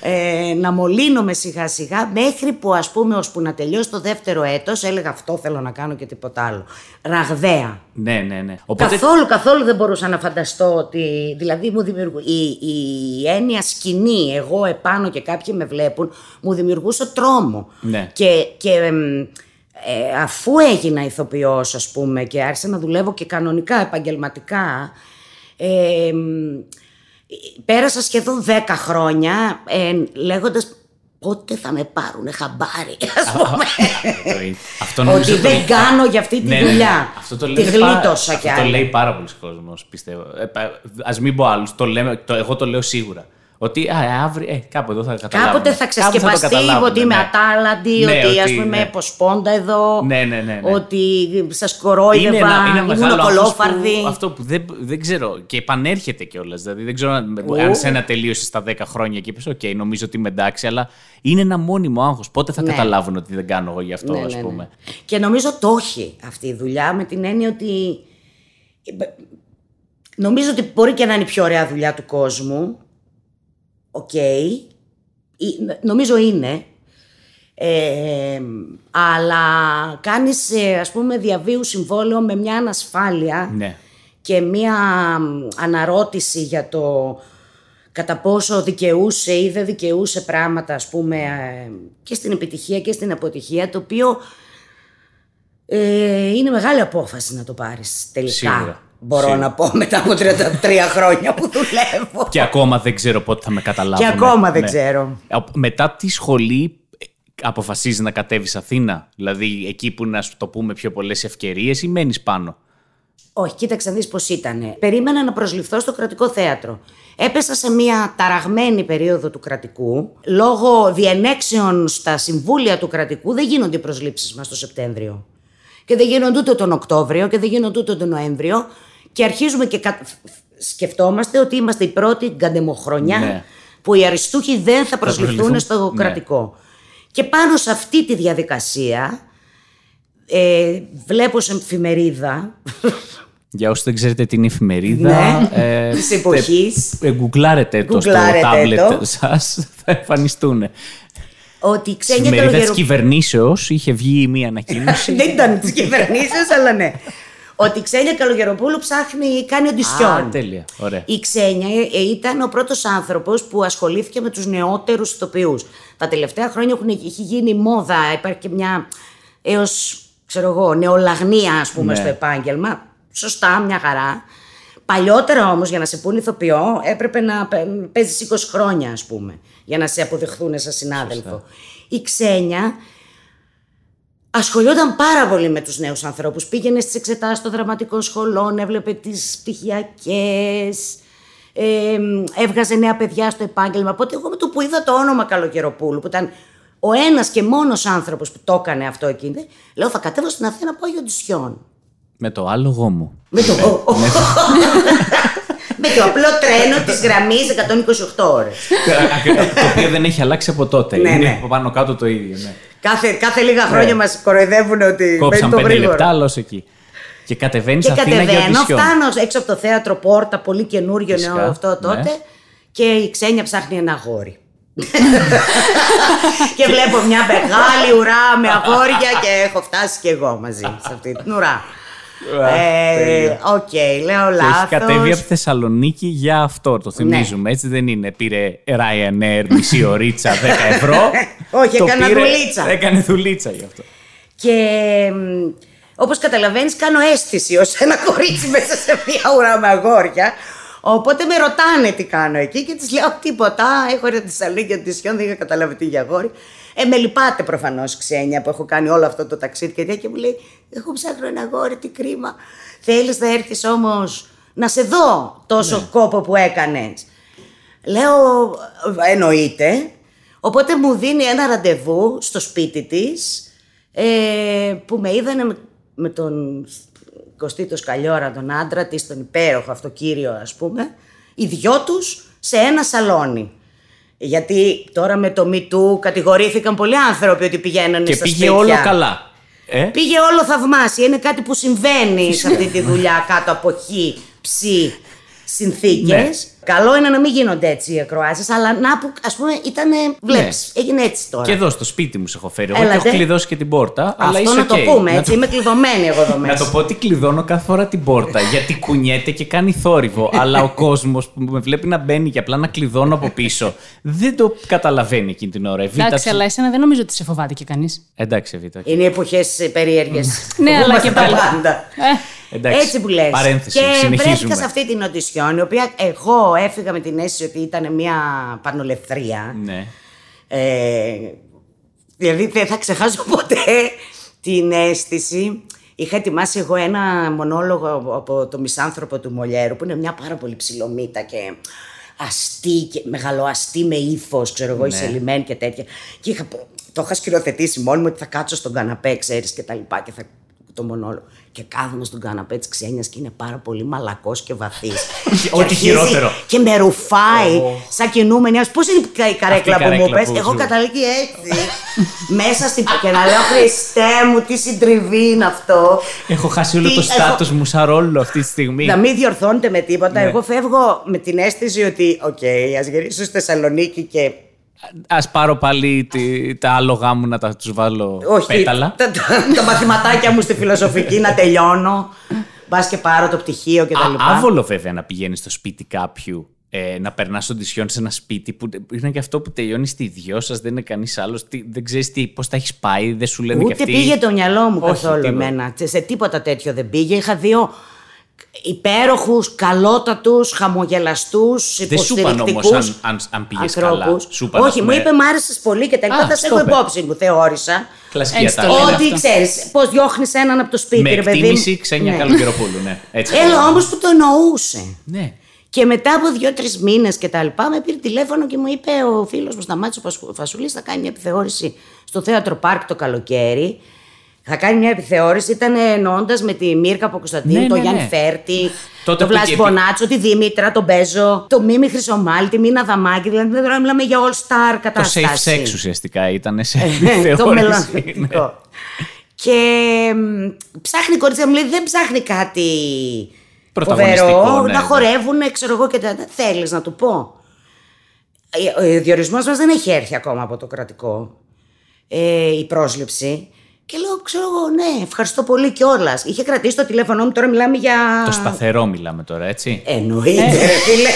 ε, να μολύνομαι σιγά σιγά μέχρι που ας πούμε ώσπου να τελειώσει το δεύτερο έτος έλεγα αυτό θέλω να κάνω και τίποτα άλλο. Ραγδαία. Ναι, ναι, ναι. Οπότε, Καθόλου, καθόλου δεν μπορούσα να φανταστώ ότι. Δηλαδή, μου δημιουργού, η, η έννοια σκηνή, εγώ επάνω και κάποιοι με βλέπουν, μου δημιουργούσε τρόμο. Ναι. Και, και εμ, ε, αφού έγινα ηθοποιός, ας πούμε, και άρχισα να δουλεύω και κανονικά, επαγγελματικά, ε, εμ, πέρασα σχεδόν 10 χρόνια ε, λέγοντας πότε θα με πάρουν χαμπάρι, ας πούμε. Αυτό νομίζω ότι το- δεν κάνω για αυτή τη Ναι, ναι, ναι. δουλειά. Αυτό το Τη λένε πάρα- γλίτωσα κι Αυτό το άλλη. λέει πάρα πολλοί κόσμος, πιστεύω. Ε, Α μην πω άλλους. Το λέμε, το, εγώ το λέω σίγουρα. Ότι α, αύριο, ε, κάπου εδώ θα καταλάβουμε. Κάποτε θα Κάπου το ξεσκεπαστεί καταλάβουμε, ότι είμαι ναι. ατάλλαντη, Ναι, ότι ας ότι, πούμε ναι. με ποσπόντα εδώ, Ναι, ναι, ναι, ναι. ότι σας κορόιδευα, είναι ένα, είναι ήμουν μεγάλο άγχος κολόφαρδη. που, αυτό που δεν, δεν ξέρω και επανέρχεται κιόλας. Δηλαδή δεν ξέρω αν, αν σε ένα τελείωσε στα 10 χρόνια και είπες: Οκ, νομίζω ότι είμαι εντάξει, αλλά είναι ένα μόνιμο άγχος. Πότε θα Ναι. καταλάβουν ότι δεν κάνω εγώ γι' αυτό, Ναι, ας ναι, ναι. πούμε. Και νομίζω το έχει αυτή η δουλειά με την έννοια ότι. Νομίζω ότι μπορεί και να είναι η πιο ωραία δουλειά του κόσμου. Οκ. Ή- Νομίζω είναι. Ε, αλλά κάνεις ε, ας πούμε διά βίου συμβόλαιο με μια ανασφάλεια Ναι. και μια μ, αναρώτηση για το κατά πόσο δικαιούσε ή δεν δικαιούσε πράγματα ας πούμε ε, και στην επιτυχία και στην αποτυχία το οποίο ε, είναι μεγάλη απόφαση να το πάρεις τελικά. Σίγουρα. Μπορώ Σίγουρα. να πω μετά από 33 χρόνια που δουλεύω. Και ακόμα δεν ξέρω πότε θα με καταλάβουν. Και ακόμα δεν ξέρω. Μετά τη σχολή ε, αποφασίζεις να κατέβεις Αθήνα; Δηλαδή εκεί που να σου το πούμε πιο πολλές ευκαιρίες ή μένεις πάνω; Όχι, κοίταξε να δεις πώς ήτανε. Περίμενα να προσληφθώ στο κρατικό θέατρο. Έπεσα σε μια ταραγμένη περίοδο του κρατικού. Λόγω διενέξεων στα συμβούλια του κρατικού δεν γίνονται οι προσλήψεις μας το Σεπτέμβριο. Και δεν γίνονται ούτε τον Οκτώβριο και δεν γίνονται ούτε τον Νοέμβριο. Και αρχίζουμε και κα... σκεφτόμαστε ότι είμαστε η πρώτη γκαντεμοχρονιά Ναι. που οι αριστούχοι δεν θα προσληφθούν προσληφθούν. στο Ναι. κρατικό. Και πάνω σε αυτή τη διαδικασία ε, βλέπω σε εφημερίδα Για όσοι δεν ξέρετε την εφημερίδα, Ναι. ε, της εποχής ε, γκουγκλάρετε το στο Γκουγκλάρετε τάμπλετ το. σας, θα εμφανιστούν. ότι Στην ξένια εφημερίδα της καλογεροπούλου. κυβερνήσεως είχε βγει μία ανακοίνωση. Δεν ήταν της κυβερνήσεως, αλλά ναι. Ότι η Ξένια Καλογεροπούλου ψάχνει, κάνει Α, οντισιόν. τέλεια. Ωραία. Η Ξένια ε, ε, ήταν ο πρώτος άνθρωπος που ασχολήθηκε με τους νεότερους ηθοποιούς. Τα τελευταία χρόνια έχουν, έχει γίνει μόδα, υπάρχει και μια έως ξέρω εγώ, νεολαγνία ας πούμε Ναι. στο επάγγελμα. Σωστά, μια χαρά. Παλιότερα όμως για να σε πούν ηθοποιό έπρεπε να παίζεις 20 χρόνια, ας πούμε, για να σε αποδεχθούν σαν συνάδελφο. Η Ξένια ασχολιόταν πάρα πολύ με τους νέους ανθρώπους. Πήγαινε στις εξετάσεις των δραματικών σχολών, έβλεπε τις πτυχιακές, ε, έβγαζε νέα παιδιά στο επάγγελμα. Οπότε εγώ με το που είδα το όνομα Καλογεροπούλου, που ήταν ο ένας και μόνος άνθρωπος που το έκανε αυτό εκείνη, λέω θα κατέβω στην Αθήνα να πάω για οντισιόν. Με το άλογο μου. Με το, με το απλό τρένο της γραμμής 128 ώρες. το οποίο δεν έχει αλλάξει από τότε. Ναι, Είναι ναι. από πάνω κάτω το ίδιο. Ναι. Κάθε, κάθε λίγα χρόνια μας κοροϊδεύουν ότι Κόψαν μένει το πέντε γρήγορο. λεπτά, άλλο εκεί. Και κατεβαίνεις Και Αθήνα για κατεβαίνω, οντισιόν. φτάνω έξω από το θέατρο Πόρτα, πολύ καινούριο Φυσικά, νέο αυτό τότε. ναι. Και η Ξένια ψάχνει ένα αγόρι. και βλέπω μια μεγάλη ουρά με αγόρια και έχω φτάσει κι εγώ μαζί σε αυτή την ουρά. Ε, Οκ, λέω Και έχει κατέβει από λάθος. Θεσσαλονίκη για αυτό, το Ναι. θυμίζουμε. Έτσι δεν είναι. Πήρε Ryanair μισή ωρίτσα 10 ευρώ. Όχι, Το έκανα πήρε- δουλίτσα. Έκανε δουλίτσα γι' αυτό. Και μ, όπως καταλαβαίνεις κάνω αίσθηση ως ένα κορίτσι μέσα σε μια ουρά με αγόρια. Οπότε με ρωτάνε τι κάνω εκεί και τις λέω τίποτα. Έχω έρθει τη Θεσσαλονίκη τη Σιόν, δεν είχα καταλάβει τι για αγόρι. Ε, με λυπάται προφανώς ξένια που έχω κάνει όλο αυτό το ταξίδι και τέτοια και μου λέει: Εγώ ψάχνω ένα αγόρι, τι κρίμα. Θέλεις να έρθεις όμως να σε δω τόσο κόπο που έκανες. Λέω, εννοείται. Οπότε μου δίνει ένα ραντεβού στο σπίτι της ε, που με είδανε με, με τον Κωστή το Σκαλιόρα, τον άντρα της, τον υπέροχο αυτό κύριο ας πούμε, οι δυο τους σε ένα σαλόνι. Γιατί τώρα με το Me Too κατηγορήθηκαν πολλοί άνθρωποι ότι πηγαίνανε Και στα πήγε σπίτια. όλο καλά. Ε; Πήγε όλο θαυμάσια. Είναι κάτι που συμβαίνει σε αυτή τη δουλειά κάτω από χ, ψ, συνθήκες. Ναι. Καλό είναι να μην γίνονται έτσι οι ακροάσεις, αλλά να που ας πούμε ήταν. Βλέπεις, έγινε έτσι τώρα. Και εδώ στο σπίτι μου σε έχω φέρει. Εγώ Έλατε. και έχω κλειδώσει και την πόρτα. αλλά Αυτό είσαι να το οκ. πούμε Να έτσι. το- Είμαι κλειδωμένη εγώ εδώ Να μέσα. το πω ότι κλειδώνω κάθε φορά την πόρτα γιατί κουνιέται και κάνει θόρυβο. αλλά ο κόσμος που με βλέπει να μπαίνει και απλά να κλειδώνω από πίσω δεν το καταλαβαίνει εκείνη την ώρα. Η Β' Εντάξει, του- αλλά εσένα δεν νομίζω ότι σε φοβάται και κανείς. Εντάξει, Β'. Είναι εποχές περίεργες. Ναι, αλλά και πάλι. Πάντα. Ε, Εντάξει, Έτσι που λες. Παρένθεση, και συνεχίζουμε. βρέθηκα σε αυτή την οντισιόν, η οποία εγώ έφυγα με την αίσθηση ότι ήταν μια πανολευθρία. Ναι. Ε, δηλαδή δεν θα ξεχάσω ποτέ την αίσθηση. Είχα ετοιμάσει εγώ ένα μονόλογο από το μισάνθρωπο του Μολιέρου που είναι μια πάρα πολύ ψηλομύτα και αστή και μεγαλοαστή με ύφος, ξέρω εγώ, ναι. και τέτοια. Και είχα, το είχα σκηνοθετήσει μόνη μου ότι θα κάτσω στον καναπέ, ξέρεις και τα λοιπά και θα το μονόλογο. Και κάθομαι στον καναπέ της Ξένιας και είναι πάρα πολύ μαλακός και βαθύς. Ό,τι χειρότερο. Και με ρουφάει σαν κινούμενη. Πώς είναι η καρέκλα που μου πες; Εγώ καταλήγει έτσι. μέσα στην. και να λέω Χριστέ μου, τι συντριβή είναι αυτό. Έχω χάσει όλο το στάτο μου σαν ρόλο αυτή τη στιγμή. Να μην διορθώνεται με τίποτα. Ναι. Εγώ φεύγω με την αίσθηση ότι, οκ, ας γυρίσω στη Θεσσαλονίκη και Α πάρω πάλι τη, τα άλογα μου να τα τους βάλω Όχι, πέταλα. Τα, τα, τα μαθηματάκια μου στη φιλοσοφική να τελειώνω. Μπας και πάρω το πτυχίο κτλ. Άβολο βέβαια να πηγαίνεις στο σπίτι κάποιου ε, να περνάς οντισιόν σε ένα σπίτι που είναι και αυτό που τελειώνει στη δυο σας, δεν είναι κανείς άλλος. Δεν ξέρεις πώς τα έχεις πάει, δεν σου λένε Ούτε και αυτοί. πήγε το μυαλό μου καθόλου εμένα. Σε τίποτα τέτοιο δεν πήγε. Είχα δύο υπέροχους, καλότατους, χαμογελαστούς, υποστηρικτικού. Δεν σου αν, αν, αν πήγες καλά. Σου Όχι, μου είπε μ' άρεσες πολύ και τελικά θα σε έχω υπόψη μου, θεώρησα. Κλασική Ότι ξέρεις, πώς διώχνεις έναν από το σπίτι, Με ρε παιδί. εκτίμηση ξένια ναι. Καλοκαιροπούλου, ναι. Έτσι Έλα όμως που το εννοούσε. Ναι. Και μετά από δύο-τρεις μήνες και τα λοιπά, με πήρε τηλέφωνο και μου είπε ο φίλος μου Σταμάτη ο Φασουλής θα κάνει μια επιθεώρηση στο θέατρο Πάρκ το καλοκαίρι θα κάνει μια επιθεώρηση, ήταν εννοώντας με τη Μίρκα από Κωνσταντίνου, ναι, τον ναι, Γιάννη ναι. Φέρτη, τον Βλάση Μπονάτσο, τη Δήμητρα, τον Μπέζο, το Μίμη Χρυσομάλη, τη Μίνα Δαμάκη. Δηλαδή δεν μιλάμε για all star κατάσταση. Το safe sex ουσιαστικά ήταν σε επιθεώρηση. το μελλοντικό. Και ψάχνει κορίτσια μου λέει δεν ψάχνει κάτι φοβερό, να χορεύουν, ξέρω εγώ και τα. Θέλεις να του πω. Ε, ο διορισμός μας δεν έχει έρθει ακόμα από το κρατικό. Ε, η πρόσληψη. Και λέω, ξέρω εγώ, ναι, ευχαριστώ πολύ κιόλας. Είχε κρατήσει το τηλέφωνό μου, τώρα μιλάμε για. Το σταθερό μιλάμε τώρα, έτσι. Εννοείται, ε. φίλε.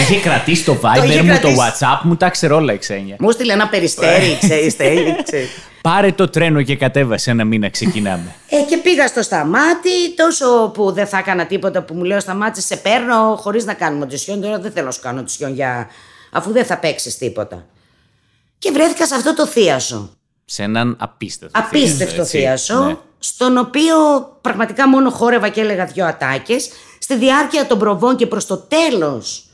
Είχε κρατήσει το Viber μου, το WhatsApp μου, τα ξέρω όλα η ξένια. Μου στείλε ένα περιστέρι, ξέρεις. Πάρε το τρένο και κατέβασε ένα μήνα, ξεκινάμε. Ε, και πήγα στο σταμάτη, τόσο που δεν θα έκανα τίποτα που μου λέω σταμάτη, σε παίρνω χωρίς να κάνουμε οντισιόν. Τώρα δεν θέλω να σου κάνω οντισιόν για. αφού δεν θα παίξεις τίποτα. Και βρέθηκα σε αυτό το θείασο σε έναν απίστευτο Απίστευτο θείασο, ναι. στον οποίο πραγματικά μόνο χόρευα και έλεγα δυο ατάκες. Στη διάρκεια των προβών και προς το τέλος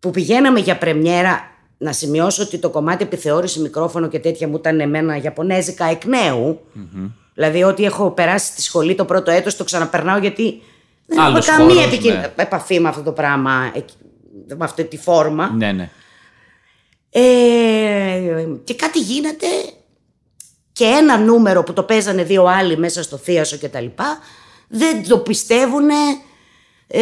που πηγαίναμε για πρεμιέρα, να σημειώσω ότι το κομμάτι επιθεώρηση μικρόφωνο και τέτοια μου ήταν εμένα Ιαπωνέζικα εκ νέου. Mm-hmm. Δηλαδή ότι έχω περάσει στη σχολή το πρώτο έτος το ξαναπερνάω γιατί δεν έχω καμία ναι. επαφή με αυτό το πράγμα, με αυτή τη φόρμα. Ναι, ναι. Ε, και κάτι γίνεται και ένα νούμερο που το παίζανε δύο άλλοι μέσα στο θείασο και τα λοιπά, δεν το πιστεύουν, ε,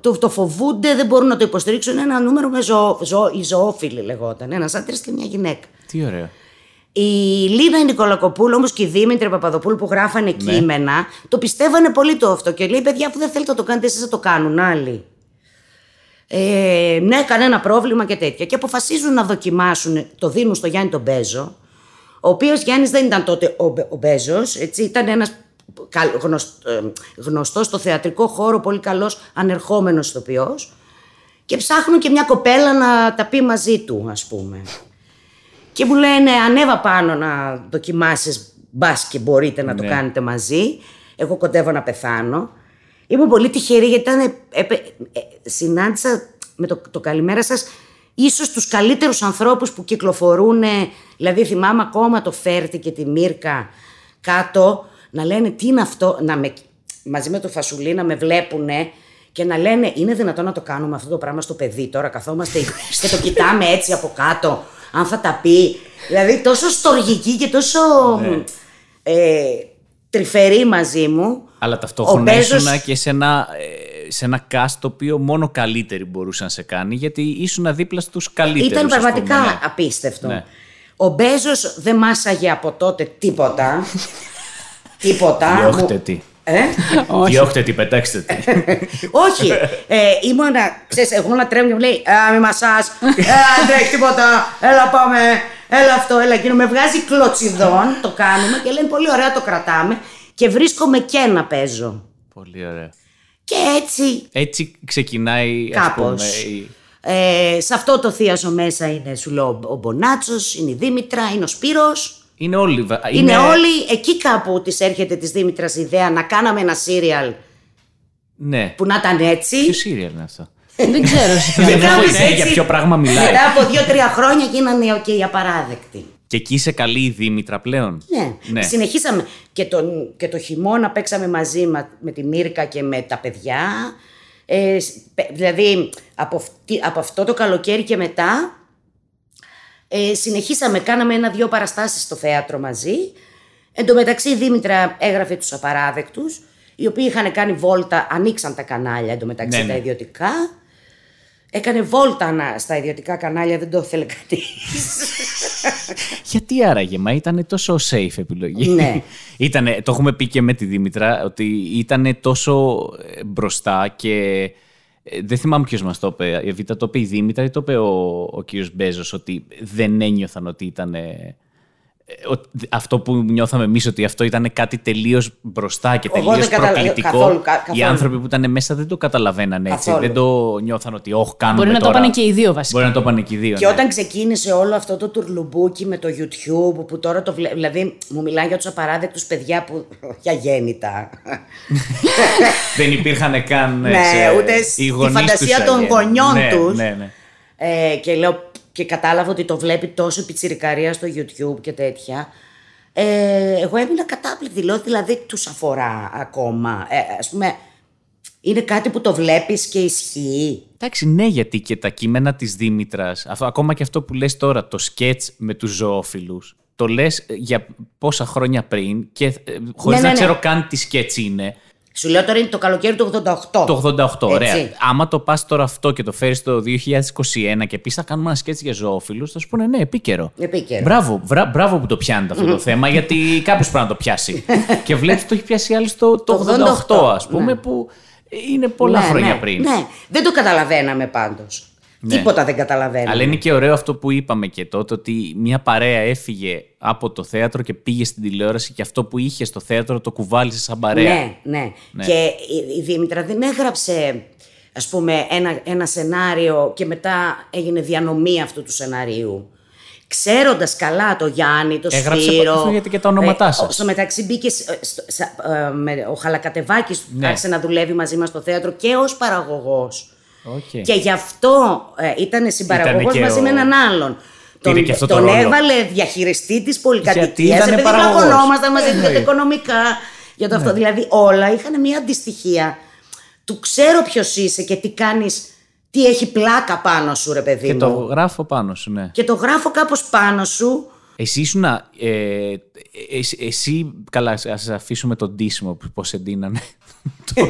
το, το φοβούνται, δεν μπορούν να το υποστηρίξουν. Ένα νούμερο με ζω, ζω, η ζωόφιλη λεγόταν, ένας άντρας και μια γυναίκα. Τι ωραίο. Η Λίνα Νικολακοπούλου όμως και η Δήμητρη Παπαδοπούλου που γράφανε ναι. κείμενα, το πιστεύανε πολύ το αυτό. Και λέει: Παιδιά, που δεν θέλετε να το κάνετε, εσείς θα το κάνουν άλλοι. Ε, ναι, κανένα πρόβλημα και τέτοια. Και αποφασίζουν να δοκιμάσουν, το δίνουν στο Γιάννη τον Μπέζο, ο οποίος Γιάννης δεν ήταν τότε ο, ο Μπέζος, ήταν ένας γνωστό, γνωστός στο θεατρικό χώρο, πολύ καλός ανερχόμενος ηθοποιός και ψάχνουν και μια κοπέλα να τα πει μαζί του, ας πούμε. Και μου λένε, ανέβα πάνω να δοκιμάσεις μπας και μπορείτε να το ναι. κάνετε μαζί. Εγώ κοντεύω να πεθάνω. Ήμουν πολύ τυχερή γιατί ήταν, ε, ε, συνάντησα με το, το καλημέρα σας ίσως τους καλύτερους ανθρώπους που κυκλοφορούν, δηλαδή θυμάμαι ακόμα το Φέρτη και τη Μύρκα κάτω, να λένε τι είναι αυτό, να με, μαζί με το Φασουλή να με βλέπουν και να λένε είναι δυνατόν να το κάνουμε αυτό το πράγμα στο παιδί τώρα, καθόμαστε και το κοιτάμε έτσι από κάτω, αν θα τα πει. Δηλαδή τόσο στοργική και τόσο ναι. ε, τρυφερή μαζί μου. Αλλά ταυτόχρονα ήσουν και σε ένα... Ε, σε ένα cast το οποίο μόνο καλύτεροι μπορούσαν να σε κάνει, γιατί ήσουν δίπλα στους καλύτερους. Ήταν πραγματικά ναι. απίστευτο. Ναι. Ο Μπέζος δεν μάσαγε από τότε τίποτα. τίποτα. Διώχτε τι. Ε; Διώχτε τι, πετάξτε τι. Όχι. Ε, ήμουνα, ξέρεις, εγώ να τρέμω και μου λέει Α, μη μασάς, ε, δεν τρέχει τίποτα, έλα πάμε, έλα αυτό, έλα εκείνο. Με βγάζει κλωτσιδόν, το κάνουμε και λένε πολύ ωραία το κρατάμε και βρίσκομαι και να παίζω. Πολύ ωραία. Και έτσι. Έτσι ξεκινάει, ας πούμε, Ε, σε αυτό το θίασο μέσα είναι, σου λέω, ο Μπονάτσος, είναι η Δήμητρα, είναι ο Σπύρος. Είναι όλοι. βα- Είναι, όλοι εκεί κάπου της έρχεται της Δήμητρας η ιδέα να κάναμε ένα σύριαλ Ναι. που να ήταν έτσι. Ποιο σύριαλ είναι αυτό; Δεν ξέρω σε ποιο Δεν Μετά έχω όμως ιδέα έτσι- για ποιο πράγμα μιλάει. Μετά από δύο-τρία χρόνια γίνανε και οι απαράδεκτοι. Και εκεί είσαι καλή η Δήμητρα πλέον. Ναι. Ναι. Συνεχίσαμε και τον, και το χειμώνα παίξαμε μαζί μα- με τη Μύρκα και με τα παιδιά. Ε, σ- πε- δηλαδή από, αυτή- από αυτό το καλοκαίρι και μετά ε, συνεχίσαμε, κάναμε ένα-δυο παραστάσεις στο θέατρο μαζί. Εν τω μεταξύ η Δήμητρα έγραφε τους απαράδεκτους, οι οποίοι είχαν κάνει βόλτα, ανοίξαν τα κανάλια εν τω μεταξύ Ναι, ναι. τα ιδιωτικά. Έκανε βόλτα να- στα ιδιωτικά κανάλια, δεν το ήθελε κανείς. Γιατί άραγε, μα ήταν τόσο safe επιλογή. Ναι. Ήτανε, το έχουμε πει και με τη Δήμητρα, ότι ήταν τόσο ε, μπροστά και ε, δεν θυμάμαι ποιος μας το είπε. Η Βίτα το είπε η Δήμητρα ή το είπε ο, ο κύριος Μπέζος, ότι δεν ένιωθαν ότι ήταν. Ε, ότι αυτό που νιώθαμε εμείς ότι αυτό ήταν κάτι τελείως μπροστά και Εγώ τελείως δεν καταλα- προκλητικό. καθόλου, κα- Οι καθόλου. άνθρωποι που ήταν μέσα δεν το καταλαβαίνανε έτσι. Καθόλου. Δεν το νιώθαν ότι, Όχι, κάνουμε Μπορεί να το τώρα». πάνε και οι δύο βασικά. Μπορεί να το πάνε και οι δύο. Και ναι. όταν ξεκίνησε όλο αυτό το τουρλουμπούκι με το YouTube που τώρα το βλέπω, δηλαδή μου μιλάνε για τους απαράδεκτους παιδιά που για γέννητα. Δεν υπήρχαν καν. Ναι, σε- ούτε οι στη γονείς φαντασία τους των αγέννοι. γονιών ναι, τους. Ναι, ναι. ε, και λέω και κατάλαβα ότι το βλέπει τόσο πιτσιρικαρία στο YouTube και τέτοια. Ε, εγώ έμεινα κατάπληκτη, λέω δηλαδή τους αφορά ακόμα. Ε, ας πούμε, είναι κάτι που το βλέπεις και ισχύει. Εντάξει, ναι, γιατί και τα κείμενα της Δήμητρας, αυτό, ακόμα και αυτό που λες τώρα, το σκέτς με τους ζωόφιλους, το λες για πόσα χρόνια πριν και ε, χωρίς Ναι, να ναι, ξέρω ναι. καν τι σκέτς είναι. Σου λέω τώρα είναι το καλοκαίρι του 88. Το 88, ωραία. Έτσι. Άμα το πας τώρα αυτό και το φέρεις το 2021 και πεις θα κάνουμε ένα σκέτς για ζωόφιλους, θα σου πούνε ναι, επίκαιρο. Επίκαιρο. Μπράβο, βρα- μπράβο που το πιάνετε αυτό το θέμα, γιατί κάποιος πρέπει να το πιάσει. και βλέπεις το έχει πιάσει άλλος το, το, Το 88, 88, ας πούμε, ναι. που είναι πολλά Ναι, χρόνια ναι, πριν. Ναι, δεν το καταλαβαίναμε πάντως. Ναι. Τίποτα δεν καταλαβαίναμε. Αλλά είναι και ωραίο αυτό που είπαμε και τότε, ότι μια παρέα έφυγε από το θέατρο και πήγε στην τηλεόραση και αυτό που είχε στο θέατρο το κουβάλισε σαν παρέα. Ναι, ναι. Και η, η Δήμητρα δεν έγραψε, ας πούμε, ένα, ένα σενάριο και μετά έγινε διανομή αυτού του σεναρίου. Ξέροντας καλά το Γιάννη, το Έγραψε Σπύρο. αυτό γιατί και τα ονόματά ε, σας. ο- Στο μεταξύ μπήκε σ- ε, στο- σα- ε, με, ο Χαλακατεβάκης Ναι. άρχισε να δουλεύει μαζί μας στο θέατρο και ως παραγωγός. Οκ. Και γι' αυτό ε, ήταν συμπαραγωγός Ήτανε και μαζί ο- με έναν άλλον. Πήρε Τον, και αυτό το τον ρόλο. έβαλε διαχειριστή της πολυκατοικίας. Γιατί ήτανε επειδή παραγωγός. πλακωνόμασταν μαζί Εννοείται. για τα οικονομικά. Για το αυτό. Δηλαδή όλα είχαν μια αντιστοιχεία. Του ξέρω ποιος είσαι και τι κάνεις, τι έχει πλάκα πάνω σου, ρε παιδί Και μου. το γράφω πάνω σου, ναι. Και το γράφω κάπως πάνω σου. Εσύ ήσουν. Ε, ε, εσύ, εσύ, καλά, ας αφήσουμε το ντύσιμο πώς σε ντύνανε.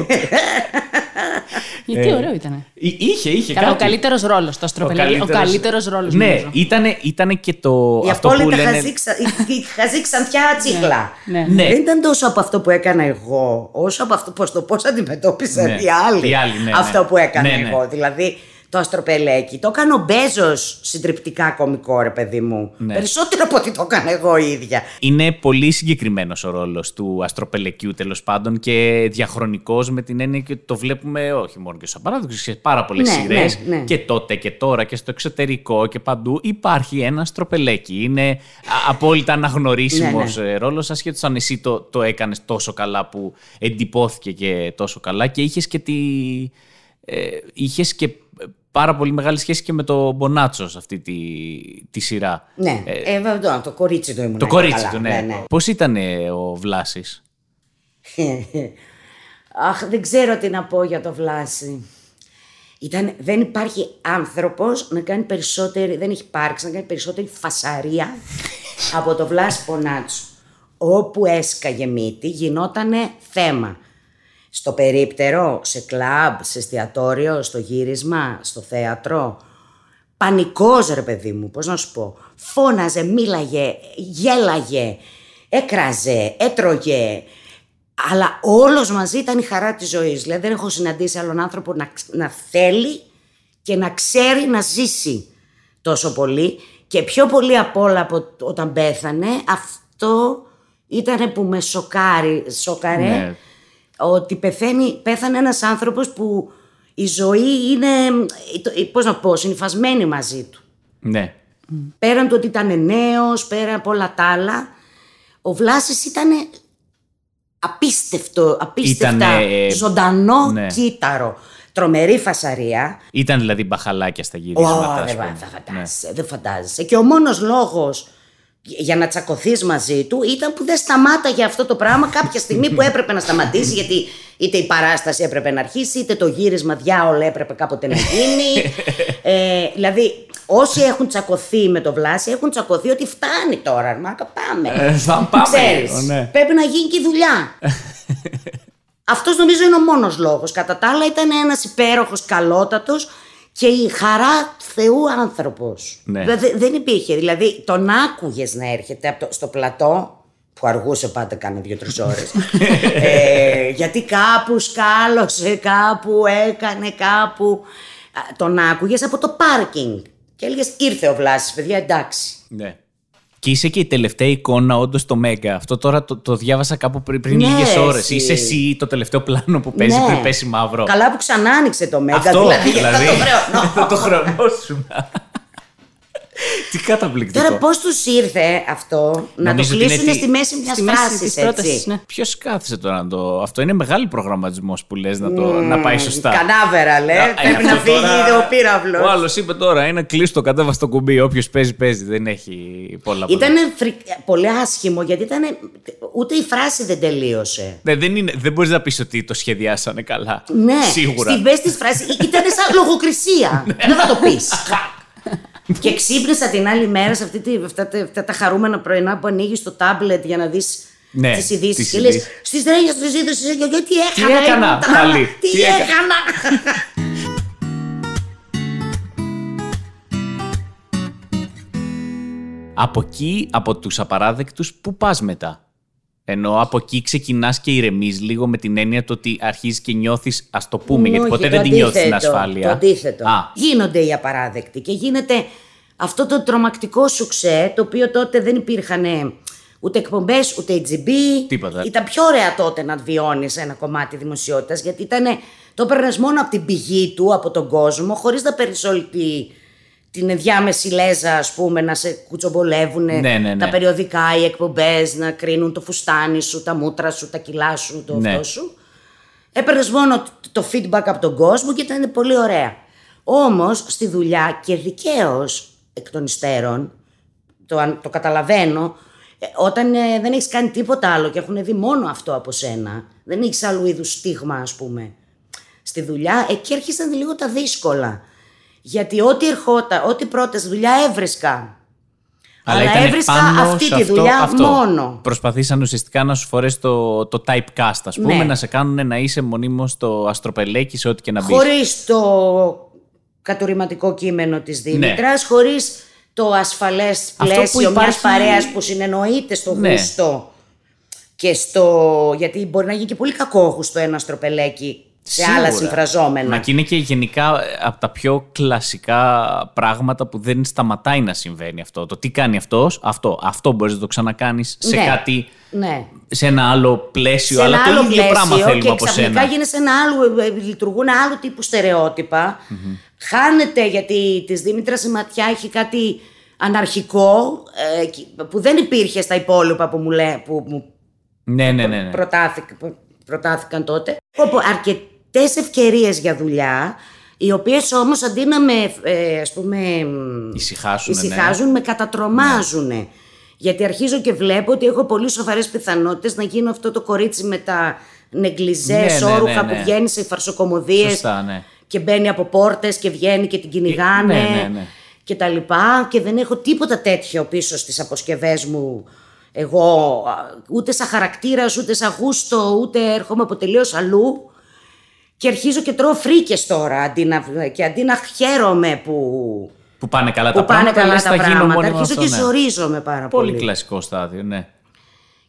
Γιατί Ε, ωραίο ήταν. είχε, είχε Καλά, ο κάτι. καλύτερος ρόλος. Το αστροπελέγει. Ο καλύτερο ρόλος. Ναι, ήτανε, ήτανε και το. Η αυτό που απόλυτα λένε. χαζή, ξα... η- η χαζή ξανθιά τσίχλα. Ναι. Ναι. Δεν ήταν τόσο από αυτό που έκανα εγώ, όσο από αυτό πώς το πώς αντιμετώπισαν Ναι. οι άλλοι. Οι άλλοι, ναι, ναι. Αυτό που έκανα Ναι, ναι. εγώ. Δηλαδή το αστροπελέκι. Το έκανε ο Μπέζος συντριπτικά κωμικό, ρε παιδί μου. Ναι. Περισσότερο από ό,τι το έκανα εγώ ίδια. Είναι πολύ συγκεκριμένος ο ρόλος του αστροπελεκιού τέλος πάντων και διαχρονικός με την έννοια ότι το βλέπουμε όχι μόνο και σαν παράδειγμα, σε πάρα πολλές Ναι, σειρές ναι, ναι. και τότε και τώρα και στο εξωτερικό και παντού υπάρχει ένα αστροπελέκι. Είναι α- απόλυτα αναγνωρίσιμο Ναι, ναι, ρόλος, ασχέτως αν εσύ το, το έκανες τόσο καλά που εντυπώθηκε και τόσο καλά και είχες και τη. Ε, είχες και πάρα πολύ μεγάλη σχέση και με το Μπονάτσο σε αυτή τη, τη σειρά. Ναι, ε, βέβαια, το κορίτσι του ήμουν. Το έτσι κορίτσι καλά. του, ναι. Πώς ήταν ε, ο Βλάσης; Αχ, δεν ξέρω τι να πω για το Βλάση. Ήταν, δεν υπάρχει άνθρωπος να κάνει περισσότερη, δεν έχει υπάρξει να κάνει περισσότερη φασαρία από το Βλάση Πονάτσο. Όπου έσκαγε μύτη γινότανε θέμα. Στο περίπτερο, σε κλαμπ, σε εστιατόριο, στο γύρισμα, στο θέατρο. Πανικός ρε παιδί μου, πώς να σου πω. Φώναζε, μίλαγε, γέλαγε, έκραζε, έτρωγε. Αλλά όλος μαζί ήταν η χαρά της ζωής. Δηλαδή δεν έχω συναντήσει άλλον άνθρωπο να, ξ- να θέλει και να ξέρει να ζήσει τόσο πολύ. Και πιο πολύ απ' όλα από όταν πέθανε, αυτό ήταν που με σοκάρει, σοκαρέ Ναι. Ότι πεθαίνει, πέθανε ένας άνθρωπος που η ζωή είναι, πώς να πω, συνυφασμένη μαζί του. Ναι. Πέραν του ότι ήταν νέος, πέραν από όλα τα άλλα, ο Βλάσης ήταν απίστευτο, απίστευτα Ήτανε, ε, ζωντανό ναι. κύτταρο. Τρομερή φασαρία. Ήταν δηλαδή μπαχαλάκια στα Ω, γυρίσματα. ας δεν πούμε. θα Ναι. φαντάζεσαι, δεν φαντάζεσαι. Και ο μόνος λόγος για να τσακωθείς μαζί του ήταν που δεν σταμάταγε αυτό το πράγμα κάποια στιγμή που έπρεπε να σταματήσει γιατί είτε η παράσταση έπρεπε να αρχίσει είτε το γύρισμα διάολο έπρεπε κάποτε να γίνει. ε, δηλαδή όσοι έχουν τσακωθεί με το Βλάση έχουν τσακωθεί ότι φτάνει τώρα, Μάρκα πάμε. Ε, θα πάμε Ξέρεις, λίγο, ναι. πρέπει να γίνει και η δουλειά. Αυτός νομίζω είναι ο μόνος λόγος. Κατά τα άλλα ήταν ένας υπέροχος, καλότατος και η χαρά Θεού άνθρωπος. Ναι. δεν υπήρχε. Δηλαδή τον άκουγες να έρχεται από το, στο πλατό. Που αργούσε πάντα κάνα δύο-τρει ώρες. ε, γιατί κάπου σκάλωσε, κάπου έκανε, κάπου. Α, Τον άκουγες από το πάρκινγκ. Και έλεγες: Ήρθε ο Βλάσης, παιδιά, εντάξει. Ναι. Και είσαι και η τελευταία εικόνα όντως στο Μέγκα. Αυτό τώρα το, το διάβασα κάπου πριν, πριν Ναι, λίγες ώρες. εσύ. Είσαι εσύ το τελευταίο πλάνο που παίζει Ναι. πριν πέσει μαύρο. Καλά που ξανά άνοιξε το Μέγκα. Αυτό δηλαδή, δηλαδή. θα το χρεώνω. Θα το χρεωνόσουν. Τι καταπληκτικό. Τώρα πώς τους ήρθε αυτό να Νομίζω το ότι είναι κλείσουν τι- στη μέση μιας Στη μέση φράσης. της πρότασης, ναι. Ποιος κάθισε τώρα να το. Αυτό είναι μεγάλο προγραμματισμός που λες να, το... να πάει σωστά. Κανάβερα, λέ. Α, ε, Πρέπει αυτό να φύγει τώρα- ο πύραυλος. Ο άλλος είπε τώρα είναι κλείστο, κατέβα στο κουμπί. Όποιος παίζει, παίζει. Δεν έχει πολλά πολλά. Ήταν πολύ άσχημο γιατί ήταν. Ούτε η φράση δεν τελείωσε. Ναι, δεν, είναι, δεν μπορείς να πεις ότι το σχεδιάσανε καλά. Ναι, Σίγουρα. στη μέση της φράσης ήταν σαν λογοκρισία. δεν θα το πεις. Και ξύπνησα την άλλη μέρα σε αυτή τη, αυτά, τα- αυτά τα χαρούμενα πρωινά που ανοίγεις το τάμπλετ για να δεις Ναι, τις ειδήσεις. τις Και λες: ειδήσεις. Στις τρέλια, στις είδηση, τι έκανα. έκανα, ήμουν, πάλι, Τι, τι έκα- έκανα. Από εκεί, από τους απαράδεκτους, πού πας μετά; Ενώ από εκεί ξεκινάς και ηρεμείς λίγο με την έννοια το ότι αρχίζεις και νιώθεις, ας το πούμε, γιατί Όχι, ποτέ το δεν τη νιώθεις την αντίθετο, ασφάλεια. Το αντίθετο. Α, Γίνονται οι απαράδεκτοι και γίνεται αυτό το τρομακτικό σουξέ, το οποίο τότε δεν υπήρχαν ούτε εκπομπές, ούτε HGB. Τίποτα. Ήταν πιο ωραία τότε να βιώνεις ένα κομμάτι δημοσιότητας, γιατί ήταν, το έπαιρνες μόνο από την πηγή του, από τον κόσμο, χωρίς να παίρνεις όλη τη, την ενδιάμεση λέζα, ας πούμε, να σε κουτσομπολεύουν Ναι, ναι, ναι. τα περιοδικά, οι εκπομπές, να κρίνουν το φουστάνι σου, τα μούτρα σου, τα κιλά σου, το Ναι. αυτό σου. Έπαιρνες μόνο το- το feedback από τον κόσμο και ήταν πολύ ωραία. Όμως στη δουλειά και δικαίως εκ των υστέρων, το, αν- το καταλαβαίνω, ε, όταν ε, δεν έχεις κάνει τίποτα άλλο και έχουν δει μόνο αυτό από σένα, δεν έχεις άλλου είδους στίγμα, ας πούμε, στη δουλειά, εκεί έρχεσαν λίγο τα δύσκολα. Γιατί ό,τι ερχόταν, ό,τι πρώτες δουλειά έβρισκα. Αλλά, ήταν έβρισκα πάνω αυτή σε τη αυτό- δουλειά αυτό. μόνο. Προσπαθήσαν ουσιαστικά να σου φορέσει το, το typecast, ας πούμε, Ναι. να σε κάνουν να είσαι μονίμως στο αστροπελέκι σε ό,τι και να μπεις. Χωρίς το κατουρηματικό κείμενο της Δήμητρας, χωρίς το ασφαλές Ναι. Αυτό που πλαίσιο υπάρχει- μιας παρέας που συνεννοείται στο Ναι. γούστο και στο... γιατί μπορεί να γίνει και πολύ κακόχουστο ένα αστροπελέκι σε άλλα Σίγουρα. συμφραζόμενα. Μα και είναι και γενικά από τα πιο κλασικά πράγματα που δεν σταματάει να συμβαίνει αυτό. Το τι κάνει αυτός, αυτό. Αυτό μπορείς να το ξανακάνεις σε Ναι. κάτι, Ναι. σε ένα άλλο πλαίσιο, σε αλλά ένα το άλλο ίδιο πλαίσιο πράγμα θέλουμε και από ξαφνικά σένα. γίνεσαι ένα άλλο, ε, λειτουργούν άλλου τύπου στερεότυπα. Χάνεται γιατί της Δήμητρας η ματιά έχει κάτι αναρχικό ε, κι- που δεν υπήρχε στα υπόλοιπα που μου, λέ, που μου Ναι, ναι, ναι. ναι. προτάθηκαν, που προτάθηκαν τότε. Όπου αρκετές ευκαιρίες για δουλειά, οι οποίες όμως αντί να με, ε, ας πούμε, Ησυχάσουνε, ναι. ησυχάζουν, με κατατρομάζουν. Γιατί αρχίζω και βλέπω ότι έχω πολύ σοβαρές πιθανότητες να γίνω αυτό το κορίτσι με τα νεγκλιζές, Ναι, ναι, σόρουχα ναι, ναι. που βγαίνει σε φαρσοκομωδίες Σωστά, ναι. και μπαίνει από πόρτες και βγαίνει και την κυνηγάνε ναι, ναι, ναι. και τα λοιπά και δεν έχω τίποτα τέτοιο πίσω στις αποσκευές μου εγώ α, ούτε σαν χαρακτήρας, ούτε σαν γούστο, ούτε έρχομαι από τελείως αλλού και αρχίζω και τρώω φρίκες τώρα αντί να, και αντί να χαίρομαι που, Που πάνε καλά που τα πάνε πράγματα, καλά λες, τα θα γίνω πράγματα. μόνιμα Αρχίζω αυτό, και ναι. ζορίζομαι πάρα πολύ. Πολύ κλασικό στάδιο, ναι.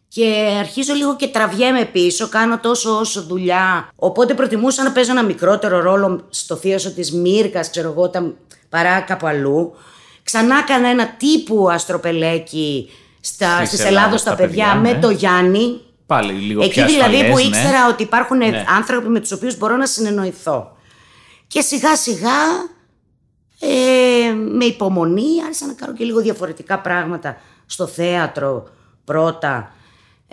Και αρχίζω λίγο και τραβιέμαι πίσω, κάνω τόσο όσο δουλειά. Οπότε προτιμούσα να παίζω ένα μικρότερο ρόλο στο θείασο της Μύρκας, ξέρω εγώ, όταν παρά κάπου αλλού. Ξανά έκανα ένα τύπου αστροπελέκι στα, Στις στις Ελλάδος Ελλάδος τα τα παιδιά, παιδιά, με ναι. το Γιάννη. Πάλι λίγο Εκεί πιο δηλαδή ασφαλές, που ναι. ήξερα ότι υπάρχουν Ναι. άνθρωποι με τους οποίους μπορώ να συνεννοηθώ. Και σιγά σιγά ε, με υπομονή άρχισα να κάνω και λίγο διαφορετικά πράγματα στο θέατρο πρώτα.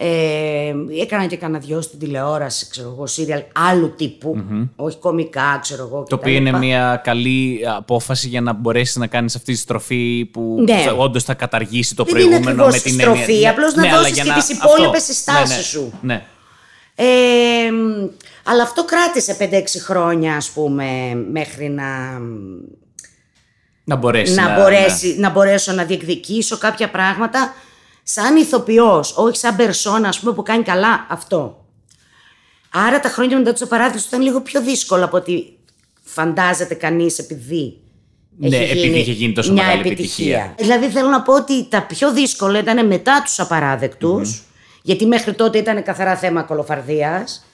Ε, έκανα και κανένα δυο στην τηλεόραση, ξέρω εγώ, σύριαλ άλλου τύπου, όχι κομικά, ξέρω εγώ. Το οποίο είναι μια καλή απόφαση για να μπορέσεις να κάνεις αυτή τη στροφή που Ναι. όντως θα καταργήσει το Δεν προηγούμενο είναι ακριβώς με την στροφή, έννοια- απλώς να Ναι, αλλά δώσεις για και να- τις αυτό. υπόλοιπες συστάσεις Ναι, ναι, σου. Ναι. Ε, μ, αλλά αυτό κράτησε 5-6 χρόνια, ας πούμε, μέχρι να, Να μπορέσει να, να, μπορέσει, να μπορέσω να διεκδικήσω κάποια πράγματα σαν ηθοποιός, όχι σαν περσόνα, ας πούμε, που κάνει καλά αυτό. Άρα τα χρόνια μετά του απαράδεκτου ήταν λίγο πιο δύσκολο από ότι φαντάζεται κανείς επειδή Ναι, επειδή είχε γίνει τόσο μια μεγάλη επιτυχία. Δηλαδή θέλω να πω ότι τα πιο δύσκολα ήταν μετά τους απαράδεκτους, γιατί μέχρι τότε ήταν καθαρά θέμα κωλοφαρδίας.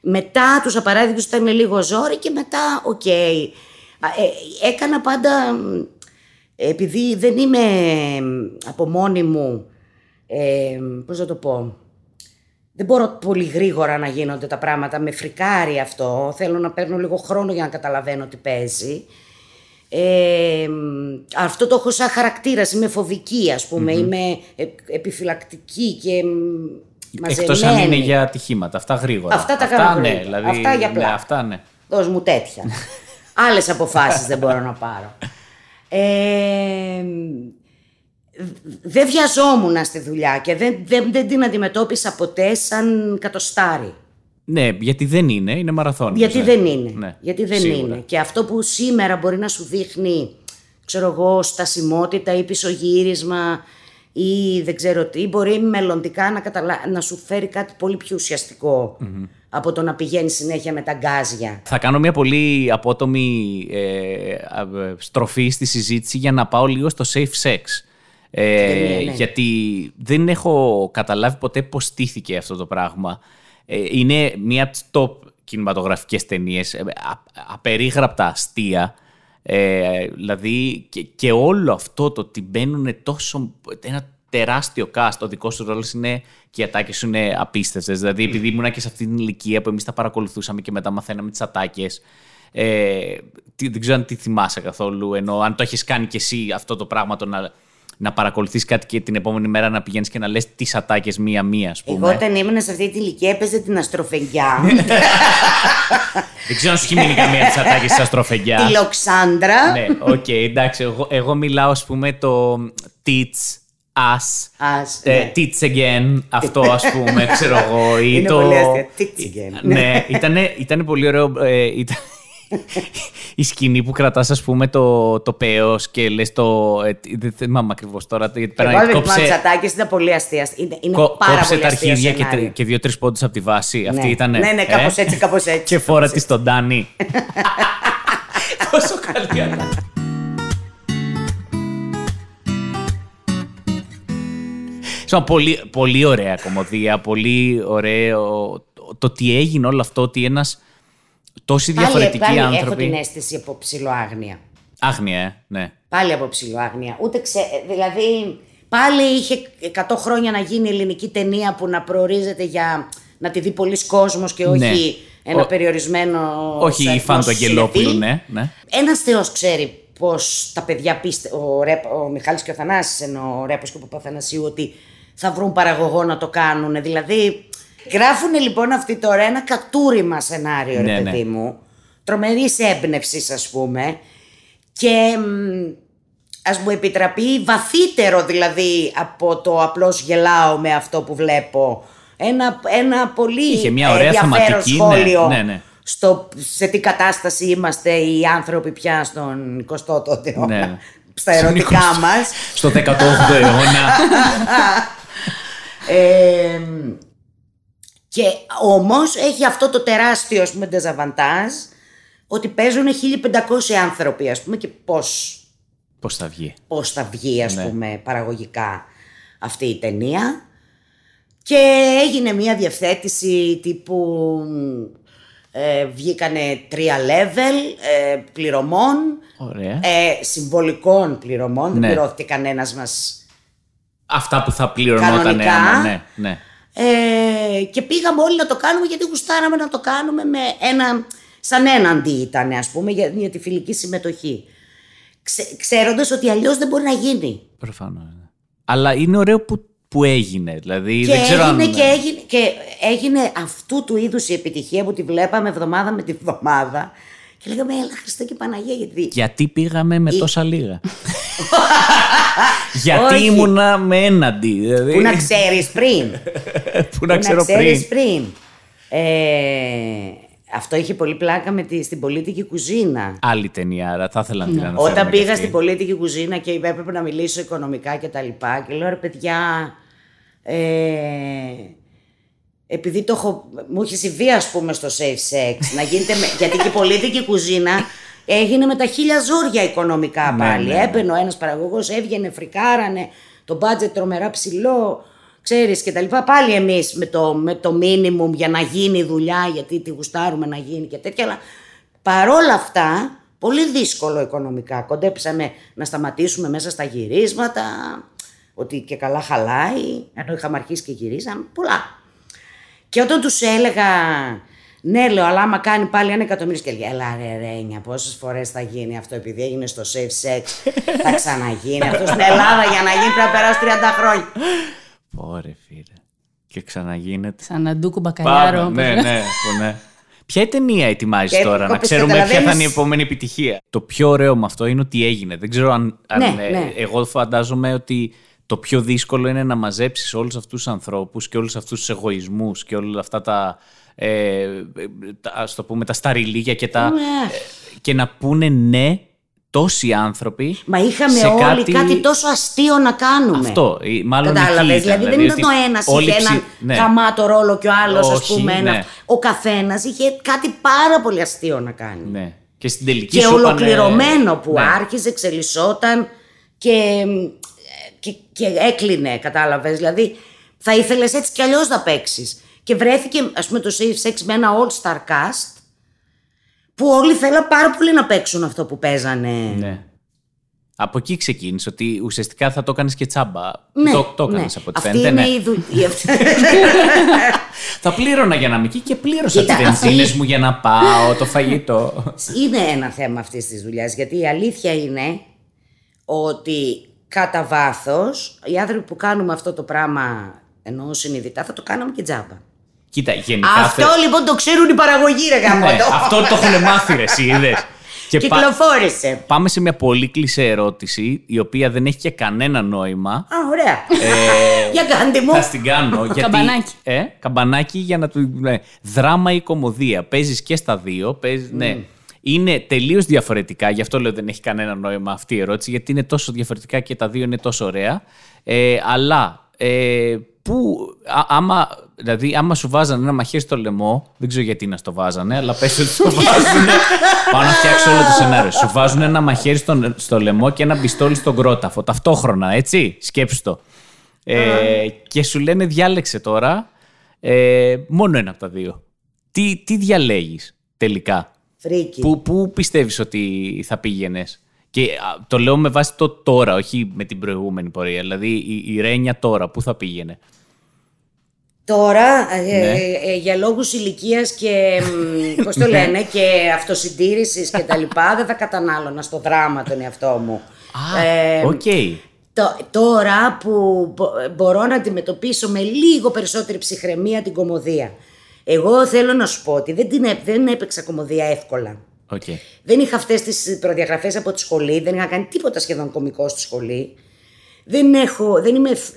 Μετά τους απαράδεκτους ήταν λίγο ζόρι και μετά, οκ. Α, ε, έκανα πάντα, μ, επειδή δεν είμαι μ, από μόνη μου, ε, πώς να το πω, δεν μπορώ πολύ γρήγορα να γίνονται τα πράγματα, με φρικάρει αυτό, θέλω να παίρνω λίγο χρόνο για να καταλαβαίνω τι παίζει. Ε, μ, αυτό το έχω σαν χαρακτήρας, είμαι φοβική ας πούμε, είμαι ε, επιφυλακτική και μ, μαζεμένη. Εκτός αν είναι για ατυχήματα. Αυτά γρήγορα. Αυτά τα κάνω ναι, γρήγορα. δηλαδή, Αυτά για ναι, πλάκα. αυτά ναι. Δώσ' μου τέτοια. Άλλες αποφάσεις δεν μπορώ να πάρω. Ε, δεν βιαζόμουν στη δουλειά και δεν, δεν, δεν την αντιμετώπισα ποτέ σαν κατοστάρι. Ναι, γιατί δεν είναι, είναι μαραθώνιο. Γιατί δεν είναι. Ναι, γιατί δεν σίγουρα. είναι. Και αυτό που σήμερα μπορεί να σου δείχνει, ξέρω εγώ, στασιμότητα ή πισωγύρισμα ή δεν ξέρω τι, μπορεί μελλοντικά να, καταλα... να σου φέρει κάτι πολύ πιο ουσιαστικο από το να πηγαίνεις συνέχεια με τα γκάζια. Θα κάνω μια πολύ απότομη ε, α, ε, στροφή στη συζήτηση για να πάω λίγο στο safe sex. Ε, Ναι, ναι. Γιατί δεν έχω καταλάβει ποτέ πώς στήθηκε αυτό το πράγμα. Ε, είναι μία από τις top κινηματογραφικές ταινίες, ε, α- απερίγραπτα αστεία. Ε, δηλαδή και, και όλο αυτό το ότι μπαίνουν τόσο ένα τεράστιο cast, ο δικός σου ρόλος είναι και οι ατάκες σου είναι απίστευτες. Δηλαδή, επειδή ήμουν και σε αυτή την ηλικία που εμείς τα παρακολουθούσαμε και μετά μαθαίναμε τις ατάκες. Ε, τι- δεν ξέρω αν τη θυμάσαι καθόλου, ενώ αν το έχεις κάνει κι εσύ αυτό το πράγμα, το να, να παρακολουθείς κάτι και την επόμενη μέρα να πηγαίνεις και να λες τις ατάκες μία-μία, ας πούμε. Εγώ όταν ήμουν σε αυτή την ηλικία έπαιζε την αστροφεγγιά, Δεν ξέρω αν σου έχει μείνει καμία από τις ατάκες της Αστροφεγγιά. τη Λοξάνδρα. ναι, οκ, εντάξει. Εγώ, εγώ μιλάω, ας πούμε, το tits, us, Ας, ε, ναι. tits again, αυτό ας πούμε, ξέρω εγώ. Ή Είναι το... πολύ αστείο, tits again. Ναι, ήτανε, ήτανε πολύ ωραίο. Ε, ήταν... Η σκηνή που κρατάς ας πούμε το, το πέος και λες το... Ε, τι- δεν θυμάμαι ακριβώς τώρα γιατί Εγώ πέρα με κόψε, κόψε... τσατάκες ήταν πολύ αστεία. Είναι, είναι κο- πάρα κόψε πολύ τα αστείο αρχίδια και, σενάριο. τρι- και δύο-τρεις πόντους από τη βάση. Αυτή Ναι. ήτανε. Ναι, ναι, κάπως έτσι, κάπως έτσι. και φόρα τη στον Ντάνι. Πόσο καλή ατάκα. Σω, πολύ, πολύ ωραία κομμωδία, πολύ ωραίο το, το τι έγινε όλο αυτό, ότι ένας τόσοι Πάλι, διαφορετικοί πάλι έχω άνθρωποι... την αίσθηση από ψηλοάγνοια. Άγνοια, ε, ναι. Πάλι από ψηλοάγνοια. Ούτε ξέ... Δηλαδή, πάλι είχε 100 χρόνια να γίνει ελληνική ταινία που να προορίζεται για να τη δει πολλοί κόσμος και όχι Ναι. ένα Ο- περιορισμένο. Όχι η αριθμός φαν του Αγγελόπουλου, συνεφίλ. ναι. ναι. Ένας θεός ξέρει πως τα παιδιά πίστε, ο, Ρέπ, ο Μιχάλης και ο Θανάσης, ενώ ο Ρέπος και ο Παπαθανασίου, ότι θα βρουν παραγωγό να το κάνουν. Δηλαδή, γράφουν λοιπόν αυτή τώρα ένα κατούριμα σενάριο, ρε Ναι, ναι. παιδί μου, τρομερής έμπνευσης, ας πούμε, και μ, ας μου επιτραπεί βαθύτερο δηλαδή από το απλώς γελάω με αυτό που βλέπω. Ένα, ένα πολύ Είχε μια ωραία ενδιαφέρον θεματική, ναι, σχόλιο ναι, ναι. στο σε τι κατάσταση είμαστε οι άνθρωποι πια στον 20ο αιώνα. Ναι. Στα ερωτικά Στον 20ο μας. Στο 18ο αιώνα. Ε, και όμως έχει αυτό το τεράστιο ας πούμε ντεζαβαντάζ ότι παίζουν 1500 άνθρωποι ας πούμε και πώς, Πώς θα βγει. πώς θα βγει ας Ναι. πούμε παραγωγικά αυτή η ταινία και έγινε μια διευθέτηση τύπου ε, βγήκανε τρία level ε, πληρωμών Ωραία. ε, συμβολικών πληρωμών, Ναι. δεν πληρώθηκε κανένας μας Αυτά που θα πληρωνόταν. Κανονικά. άμα, ναι, ναι. Ε, και πήγαμε όλοι να το κάνουμε γιατί γουστάραμε να το κάνουμε με ένα σαν έναντι ήταν, ας πούμε, για, για τη φιλική συμμετοχή. Ξε, ξέροντας ότι αλλιώς δεν μπορεί να γίνει. Προφανώς. ναι. Αλλά είναι ωραίο που, που έγινε. Δηλαδή, Και δεν ξέρω έγινε, αν... και έγινε και έγινε αυτού του είδους η επιτυχία που τη βλέπαμε εβδομάδα με τη βδομάδα και λέγαμε, έλα Χριστέ και Παναγία, γιατί... Γιατί πήγαμε με τόσα λίγα; Γιατί Όχι. ήμουνα με έναντι. Δηλαδή, Πού να ξέρεις πριν. που να ξέρω ξέρεις πριν. πριν. Ε, αυτό είχε πολύ πλάκα με τη, στην πολίτικη κουζίνα. Άλλη ταινία, άρα θα ήθελα να την αναφέρουμε. Όταν κι πήγα αυτή. στην πολίτικη κουζίνα και έπρεπε να μιλήσω οικονομικά και τα λοιπά και λέω ρε παιδιά, ε, επειδή το έχω, μου είχε συμβεί ας πούμε στο safe sex, να γίνεται με, γιατί και η πολίτικη κουζίνα έγινε με τα χίλια ζόρια οικονομικά πάλι. ναι, ναι. Έμπαινε ο ένας παραγωγός, έβγαινε, φρικάρανε, το budget τρομερά ψηλό, ξέρεις και τα λοιπά. Πάλι εμείς με το, με το minimum για να γίνει η δουλειά, γιατί τη γουστάρουμε να γίνει και τέτοια, αλλά παρόλα αυτά, πολύ δύσκολο οικονομικά. Κοντέψαμε να σταματήσουμε μέσα στα γυρίσματα, ότι και καλά χαλάει, ενώ είχαμε αρχίσει και γυρίζαμε, πολλά. Και όταν τους έλεγα, ναι λέω, αλλά άμα κάνει πάλι ένα εκατομμύριο και έλεγε, έλα ρε Ρένια, πόσες φορές θα γίνει αυτό επειδή έγινε στο safe sex, θα ξαναγίνει αυτό στην Ελλάδα για να γίνει πρέπει να περάσει 30 χρόνια. Ωραία, φίλε. Και ξαναγίνεται. Σαν αντούκου μπακαλιάρο. Πάμε. όπως Ναι, λέω. ναι, που ναι. Ποια ταινία ετοιμάζεις Και τώρα, να όπως ξέρουμε ποια θα καταλαβαίνεις- είναι η επόμενη επιτυχία; Το πιο ωραίο με αυτό είναι ότι έγινε. Δεν ξέρω αν. αν, Ναι, ε, ναι. Εγώ φαντάζομαι ότι το πιο δύσκολο είναι να μαζέψεις όλους αυτούς τους ανθρώπους και όλους αυτούς τους εγωισμούς και όλα αυτά τα. Ε, ε, τα- ας το πούμε τα σταριλίγια και τα. Ναι. ε, και να πούνε ναι τόσοι άνθρωποι. Μα είχαμε σε όλοι κάτι... τόσο αστείο να κάνουμε. Αυτό. ή Μάλλον Κατάλαβες. εκεί ήταν, Δηλαδή, δεν ήταν ότι το ένας όλοι είχε έναν ψη- ναι. γαμάτο ρόλο και ο άλλος, ας Όχι, πούμε. Ένα... ναι. Ο καθένας είχε κάτι πάρα πολύ αστείο να κάνει. Ναι. Και στην τελική και σου είπανε- ολοκληρωμένο που Ναι. άρχιζε, εξελισσόταν και, και, και έκλεινε, κατάλαβες. Δηλαδή θα ήθελες έτσι κι αλλιώς να παίξεις. Και βρέθηκε ας πούμε το Safe Sex με ένα all star cast που όλοι θέλαν πάρα πολύ να παίξουν αυτό που παίζανε. Ναι. Από εκεί ξεκίνησε ότι ουσιαστικά θα το έκανες και τσάμπα. Ναι, το το έκανες ναι. από ό,τι Αυτή φαίνεται. είναι ναι. η δουλειά. Θα πλήρωνα για να είμαι εκεί και πλήρωσα τις Κοίτα, αυτή- βενζίνε μου για να πάω, το φαγητό. είναι ένα θέμα αυτής της δουλειάς. Γιατί η αλήθεια είναι ότι κατά βάθος οι άνθρωποι που κάνουμε αυτό το πράγμα ενώ συνειδητά θα το κάναμε και τζάμπα. Κοίτα, γενικά. Αυτό θε- λοιπόν το ξέρουν οι παραγωγοί, ρε γάμο Ναι, το. αυτό το έχουν μάθει, ρε, εσύ είδες. Και πα- Κυκλοφόρησε. πάμε σε μια πολύ κλεισέ ερώτηση, η οποία δεν έχει και κανένα νόημα. Α, ωραία. Ε, Για κάντε μου. Θα στην κάνω. γιατί, Καμπανάκι. Ε, καμπανάκι για να του. Ναι. Δράμα ή κομμωδία. Παίζεις και στα δύο. Παίζεις, ναι. Είναι τελείως διαφορετικά. Γι' αυτό λέω δεν έχει κανένα νόημα αυτή η ερώτηση. Γιατί είναι τόσο διαφορετικά και τα δύο είναι τόσο ωραία. Ε, αλλά ε, που, α, άμα, δηλαδή, άμα σου βάζανε ένα μαχαίρι στο λαιμό, δεν ξέρω γιατί να στο βάζανε, αλλά πες ότι σου βάζουν. Πάω να φτιάξω όλο το σενάριο. Σου βάζουν ένα μαχαίρι στο, στο λαιμό και ένα πιστόλι στον κρόταφο. Ταυτόχρονα, έτσι. Σκέψου το. Ε, και σου λένε διάλεξε τώρα ε, μόνο ένα από τα δύο. Τι, τι διαλέγεις τελικά; Φρίκη. Πού, πού πιστεύεις ότι θα πήγαινες; Και α, το λέω με βάση το τώρα, όχι με την προηγούμενη πορεία. Δηλαδή η, η Ρένια τώρα, πού θα πήγαινε; Τώρα, ε, Ναι. ε, για λόγους ηλικίας και, μ, πώς το λένε, και αυτοσυντήρησης και τα λοιπά, δεν θα κατανάλωνα στο δράμα τον εαυτό μου. Α, Ε, οκ. Το- τώρα που μπο- μπορώ να αντιμετωπίσω με λίγο περισσότερη ψυχραιμία την κωμωδία. Εγώ θέλω να σου πω ότι δεν, την, έ- δεν έπαιξα κωμωδία εύκολα. Οκ. Δεν είχα αυτές τις προδιαγραφές από τη σχολή, δεν είχα κάνει τίποτα σχεδόν κωμικό στη σχολή. Δεν, έχω, δεν είμαι φ-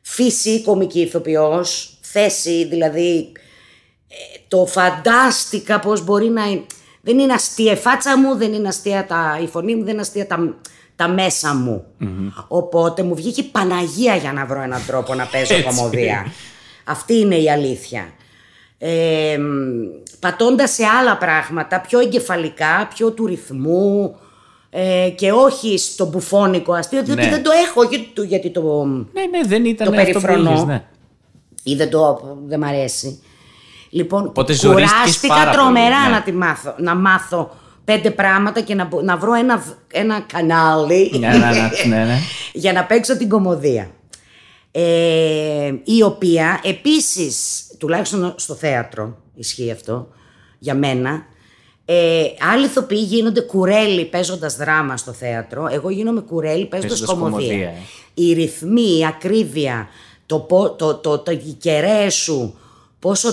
φύσει κωμική ηθοποιός, θέσει δηλαδή ε, το φαντάστηκα πώς μπορεί να είναι. Δεν είναι αστεία η φάτσα μου, δεν είναι αστεία τα, η φωνή μου, δεν είναι αστεία τα, τα μέσα μου. Οπότε μου βγήκε Παναγία για να βρω έναν τρόπο να παίζω Έτσι. κωμωδία. Αυτή είναι η αλήθεια. Ε, μ, πατώντας σε άλλα πράγματα, πιο εγκεφαλικά, πιο του ρυθμού ε, και όχι στο μπουφώνικο αστείο, διότι Ναι. δεν το έχω, γιατί, το- γιατί το, Ναι, ναι, δεν ήταν Το αυτό που περιφρονώ. είχες, ναι. ή δεν το δεν μ' αρέσει. Λοιπόν, Οπότε ζορίστηκες κουράστηκα πάρα τρομερά πολύ, ναι. να, τη μάθω, να μάθω πέντε πράγματα και να, μπο- να βρω ένα, β- ένα κανάλι Ναι, ναι, ναι, ναι, ναι. για να παίξω την κομμωδία. Ε, η οποία επίσης, τουλάχιστον στο θέατρο, ισχύει αυτό, για μένα, Ε, άλλοι ηθοποιοί γίνονται κουρέλι παίζοντας δράμα στο θέατρο. Εγώ γίνομαι κουρέλι παίζοντας Παίζοντας κομμωδία. κομμωδία, ε. Οι ρυθμοί, η ακρίβεια, το, πο- το, το, το, οι κεραίες σου, πόσο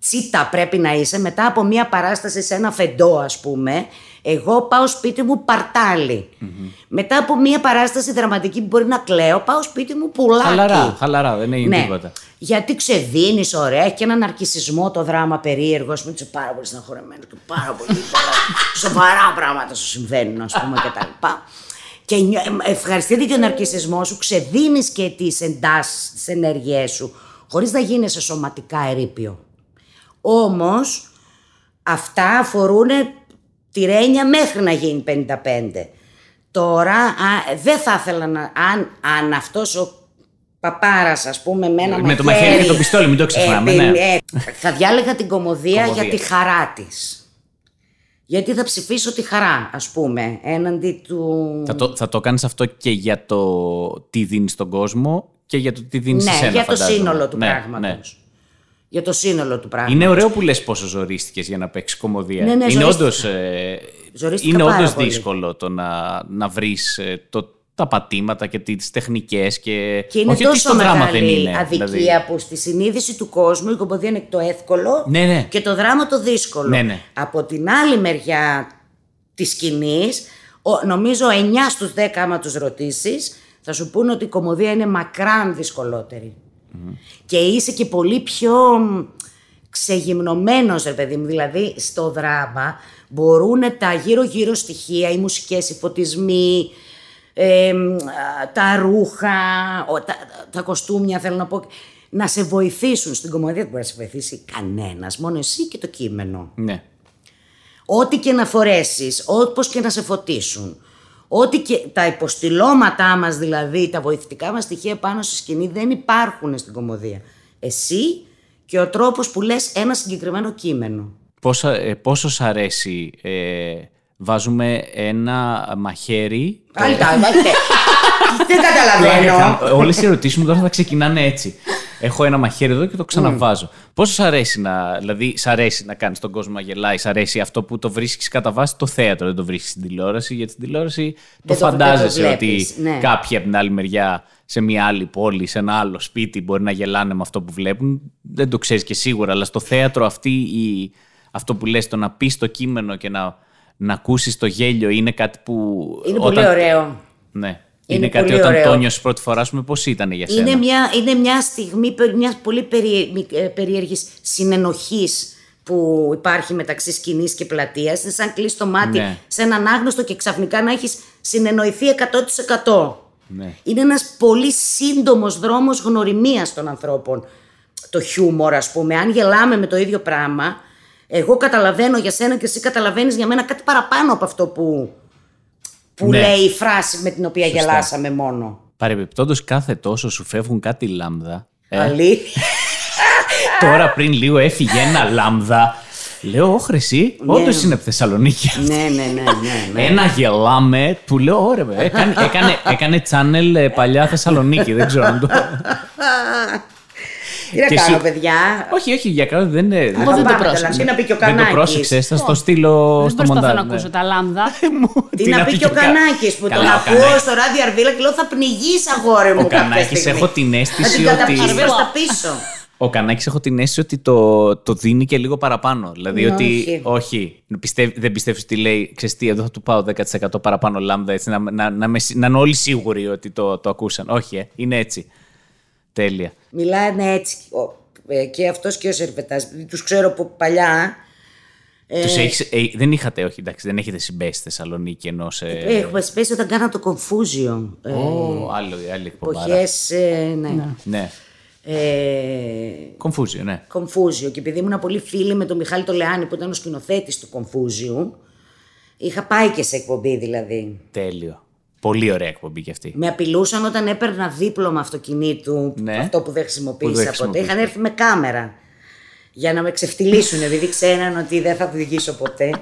τσίτα πρέπει να είσαι μετά από μια παράσταση σε ένα φεντό ας πούμε. Εγώ πάω σπίτι μου παρτάλι. Μετά από μια παράσταση δραματική που μπορεί να κλαίω, πάω σπίτι μου πουλάκι. Χαλαρά, χαλαρά, δεν είναι Ναι. τίποτα. Γιατί ξεδίνεις, ωραία, έχει και έναν αρκισισμό το δράμα περίεργος, α πούμε, είσαι πάρα πολύ στεναχωρεμένος και πάρα πολύ πολλά σοβαρά πράγματα σου συμβαίνουν, ας πούμε, και τα λοιπά. Και νιώ- ε, ευχαριστείτε και τον αρκισισμό σου, ξεδίνεις και τις εντάσεις, τις ενέργειές σου, χωρίς να γίνεσαι σωματικά ερήπιο. Όμως, αυτά αφορούν τη Ρένια μέχρι να γίνει 55. Τώρα, α, δεν θα ήθελα να. Αν, αν αυτός ο παπάρας, ας πούμε, με ένα Με το μαχαίρι και το πιστόλι, μην το ξεχνάμε, επι- ναι. ε, θα διάλεγα την κομμωδία, Κομμωδία. για τη χαρά της. Γιατί θα ψηφίσω τη χαρά, ας πούμε, έναντι του... Θα το, θα το κάνεις αυτό και για το τι δίνεις στον κόσμο και για το τι δίνεις ναι, σε σένα, για το φαντάζομαι. σύνολο του Ναι, πράγματος. Για το σύνολο του πράγματος. Είναι ωραίο που λες πόσο ζορίστηκες για να παίξεις κομμωδία. Ναι, ναι, είναι ζορίστηκα. όντως, ε, Ζορίστηκα είναι πάρα όντως πολύ. δύσκολο το να, να βρεις ε, το, τα πατήματα και τις τεχνικές και, Και είναι όχι ότι τόσο στο δράμα μεγάλη δεν είναι. αδικία δηλαδή. που στη συνείδηση του κόσμου η κομμωδία είναι το εύκολο Ναι, ναι. και το δράμα το δύσκολο. Ναι, ναι. Από την άλλη μεριά της σκηνής, ο- νομίζω 9 στους 10 άμα τους ρωτήσεις, θα σου πούνε ότι η κομμωδία είναι μακράν δυσκολότερη. Και είσαι και πολύ πιο μ, ξεγυμνωμένος, ρε παιδί μου. Δηλαδή, στο δράμα μπορούν τα γύρω-γύρω στοιχεία, οι μουσικές, οι φωτισμοί, ε, μ, α, τα ρούχα, ο- τα, τα κοστούμια, θέλω να πω, να σε βοηθήσουν. Στην κομμωδία δεν μπορεί να σε βοηθήσει κανένας, μόνο εσύ και το κείμενο. Ναι. Ό,τι και να φορέσεις, όπως και να σε φωτίσουν. Ό,τι και τα υποστηλώματά μας δηλαδή, τα βοηθητικά μας στοιχεία πάνω στη σκηνή δεν υπάρχουν στην κομμωδία. Εσύ και ο τρόπος που λες ένα συγκεκριμένο κείμενο. Πόσα, ε, πόσο σ' αρέσει, ε, βάζουμε ένα μαχαίρι Πάλι τα βάζετε. Δεν καταλαβαίνω. Όλες οι ερωτήσεις μου τώρα θα ξεκινάνε έτσι. Έχω ένα μαχαίρι εδώ και το ξαναβάζω. Πόσο σ' αρέσει να, δηλαδή, σ' αρέσει να κάνεις τον κόσμο να γελάει, σ' αρέσει αυτό που το βρίσκεις κατά βάση; Το θέατρο, δεν το βρίσκεις στην τηλεόραση, γιατί στην τηλεόραση το Δεν το- φαντάζεσαι δεν το ότι βλέπεις, ναι. κάποιοι από την άλλη μεριά σε μια άλλη πόλη, σε ένα άλλο σπίτι μπορεί να γελάνε με αυτό που βλέπουν. Δεν το ξέρεις και σίγουρα, αλλά στο θέατρο αυτή η, αυτό που λες, το να πεις το κείμενο και να, να ακούσεις το γέλιο είναι κάτι που. Είναι όταν- πολύ ωραίο. Ναι. Είναι, Είναι κάτι πολύ όταν ωραίο. το νιώσεις πρώτη φορά, πώς ήταν για σένα; Είναι μια, είναι μια στιγμή μιας πολύ περί, μη- ε, περίεργης συνενοχής που υπάρχει μεταξύ σκηνής και πλατείας. Είναι σαν κλείσει το μάτι Ναι. σε έναν άγνωστο και ξαφνικά να έχεις συνεννοηθεί 100%. Ναι. Είναι ένας πολύ σύντομος δρόμος γνωριμίας των ανθρώπων. Το χιούμορ ας πούμε. Αν γελάμε με το ίδιο πράγμα, εγώ καταλαβαίνω για σένα και εσύ καταλαβαίνεις για μένα κάτι παραπάνω από αυτό που, που Ναι. λέει η φράση με την οποία Σωστά. γελάσαμε μόνο. Παρεμπιπτόντως, κάθε τόσο σου φεύγουν κάτι λάμδα. Ε, Αλήθεια. τώρα πριν λίγο έφυγε ένα λάμδα. Λέω, όχι εσύ, όντως είναι από Θεσσαλονίκη. ναι, ναι, ναι, ναι, ναι. Ένα γελάμε, του λέω, ωραία, βέβαια, έκανε, έκανε, έκανε channel ε, παλιά Θεσσαλονίκη, δεν ξέρω αν το... Τι να και κάνω, σου- παιδιά; όχι, όχι, για κάτι δεν είναι... Εγώ δεν το Αγαπάμε πρόσεξα. τον, Τι να πει και ο Δεν το Κανάκης. πρόσεξες, θα στο στείλω Δεν στο προσπαθώ μοντάζ. να ναι. ακούσω τα λάμδα. Τι να πει και ο Κα- Κανάκης που Καλά, τον ο ακούω Κανάκης- στο ράδιο Αρβίλα και λέω θα πνιγείς αγόρι μου Ο κάποια Κανάκης στιγμή. έχω την αίσθηση Θα την ότι- καταπιείς Αρβίλα. προς τα πίσω. Ο Κανάκης έχω την αίσθηση ότι το, το δίνει και λίγο παραπάνω. Δηλαδή Ναι, ότι όχι. όχι, πιστεύ- δεν πιστεύεις ότι λέει, ξέρεις τι, εδώ θα του πάω 10% παραπάνω λάμδα, έτσι, να, να, να, με- να είναι όλοι σίγουροι ότι το, το ακούσαν. Όχι, ε, είναι έτσι. Τέλεια. Μιλάνε έτσι ο- ε, και αυτός και ο Σερβετάς. Τους ξέρω από παλιά. Τους έχεις, ε, δεν είχατε, όχι, εντάξει, δεν έχετε συμπέσει στη Θεσσαλονίκη ενός. Ε, Έχουμε σπέσει όταν κάνα το Confusion. Ε, Ω, άλλο, άλλη εκπομπάρα. Εποχές, ε, ναι. Ναι. Ε, Confusion, ναι. Confusion. Και επειδή ήμουν πολύ φίλη με τον Μιχάλη Τολεάνη που ήταν ο σκηνοθέτης του Confusion, είχα πάει και σε εκπομπή δηλαδή. Τέλειο. Πολύ ωραία εκπομπή κι αυτή. Με απειλούσαν όταν έπαιρνα δίπλωμα αυτοκινήτου, Ναι. αυτό που δεν Που δεν χρησιμοποίησα ποτέ. χρησιμοποίησα. Είχαν έρθει με κάμερα για να με ξεφτυλίσουν, επειδή ξέραν ότι δεν θα οδηγήσω ποτέ.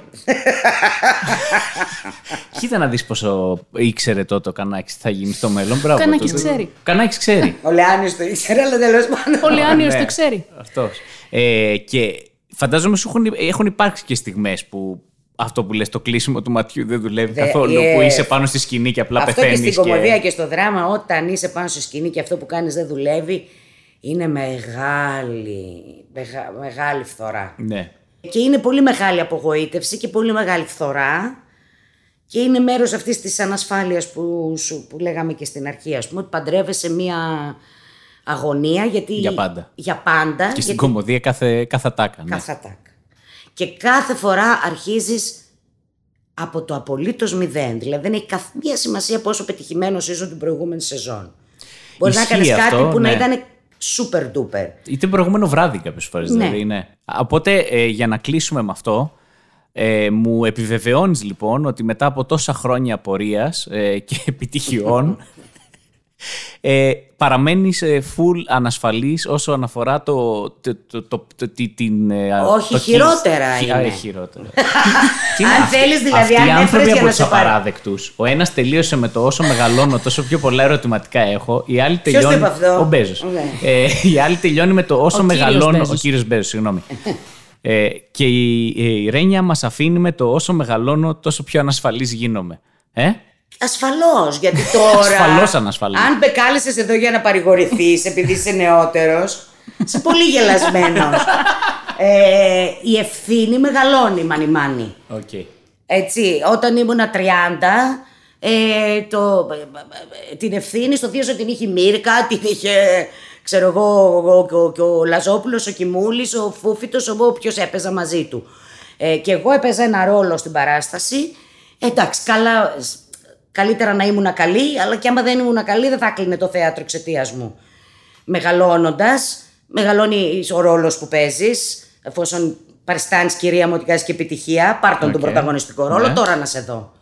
Κοίτα να δεις πόσο ήξερε τότε ο Κανάκης τι θα γίνει στο μέλλον. Μπράβο. Κανάκης τότε. ξέρει. Ο Κανάκης ξέρει. Ο Λεάνης το ήξερε, αλλά τέλος πάντων. Ο Λεάνιος Ναι. το ξέρει. Αυτός. Ε, και φαντάζομαι σου έχουν, έχουν υπάρξει και στιγμές που αυτό που λες, το κλείσιμο του ματιού δεν δουλεύει Δε- καθόλου. ε, Που είσαι πάνω στη σκηνή και απλά αυτό και πεθαίνεις. στην κομμωδία και... στο δράμα, όταν είσαι πάνω στη σκηνή και αυτό που κάνεις δεν δουλεύει, είναι μεγάλη, μεγα- μεγάλη φθορά. Ναι. Και είναι πολύ μεγάλη απογοήτευση και πολύ μεγάλη φθορά και είναι μέρος αυτής της ανασφάλειας που, σου, που λέγαμε και στην αρχή, ας πούμε, ότι παντρεύεσαι μία αγωνία γιατί... Για πάντα. Για πάντα. Και στην γιατί- κομμωδία κάθε, κάθε τάκα. Ναι. Κάθε ατάκ. Και κάθε φορά αρχίζεις από το απολύτως μηδέν. Δηλαδή δεν έχει καμία σημασία πόσο πετυχημένος ήσουν την προηγούμενη σεζόν. Μπορεί να Ισχύει κάνεις κάτι αυτό, που να ναι. ήταν super duper. Είτε προηγούμενο βράδυ κάποιες φορές. Ναι. Δηλαδή, ναι. Οπότε ε, για να κλείσουμε με αυτό, ε, μου επιβεβαιώνεις λοιπόν ότι μετά από τόσα χρόνια πορείας ε, και επιτυχιών ε, παραμένεις ε, full ανασφαλής όσο αναφορά το, το, το, το, το- τη- την... ε, Όχι, το χειρότερα χι- είναι. Α, ε, χειρότερα. Τι είναι Αν αυτοί- θέλεις, δηλαδή, αυτοί αν οι έφερες άνθρωποι για από να τους σε πάρει. απαράδεκτους. Ο ένας τελείωσε με το όσο μεγαλώνω, τόσο πιο πολλά ερωτηματικά έχω. Η άλλη Ποιος το τελειώνει... είπε αυτό; Ο Μπέζος. Ναι. Ε, η άλλη τελειώνει με το όσο Ο κύριος μεγαλώνω... Μπέζος. Ο κύριος Μπέζος, συγγνώμη. Ε, και η, η Ρένια μας αφήνει με το όσο μεγαλώνω τόσο πιο ανασφαλής γίνομαι. Ε; Ασφαλώς, γιατί τώρα. Ασφαλώς ανασφαλής. Αν μπεκάλεσες εδώ για να παρηγορηθείς επειδή είσαι νεότερος, είσαι πολύ γελασμένος. ε, η ευθύνη μεγαλώνει, μάνι μάνι. Okay. Έτσι, όταν ήμουνα 30, ε, το, την ευθύνη στο θείο την είχε η Μύρκα, την είχε, ξέρω εγώ, ο, ο, ο, ο Λαζόπουλος, ο Κιμούλης, ο Φούφιτος, ο όποιος έπαιζα μαζί του. Ε, και εγώ έπαιζα ένα ρόλο στην παράσταση. Εντάξει, καλά, σ- καλύτερα να ήμουν καλή, αλλά και άμα δεν ήμουν καλή δεν θα έκλεινε το θέατρο εξαιτίας μου. Μεγαλώνοντας, μεγαλώνει ο ρόλος που παίζεις, εφόσον παριστάνεις κυρία μου ότι κάνεις και επιτυχία, πάρ' τον τον Οκ. πρωταγωνιστικό ρόλο, Ναι. τώρα να σε δω.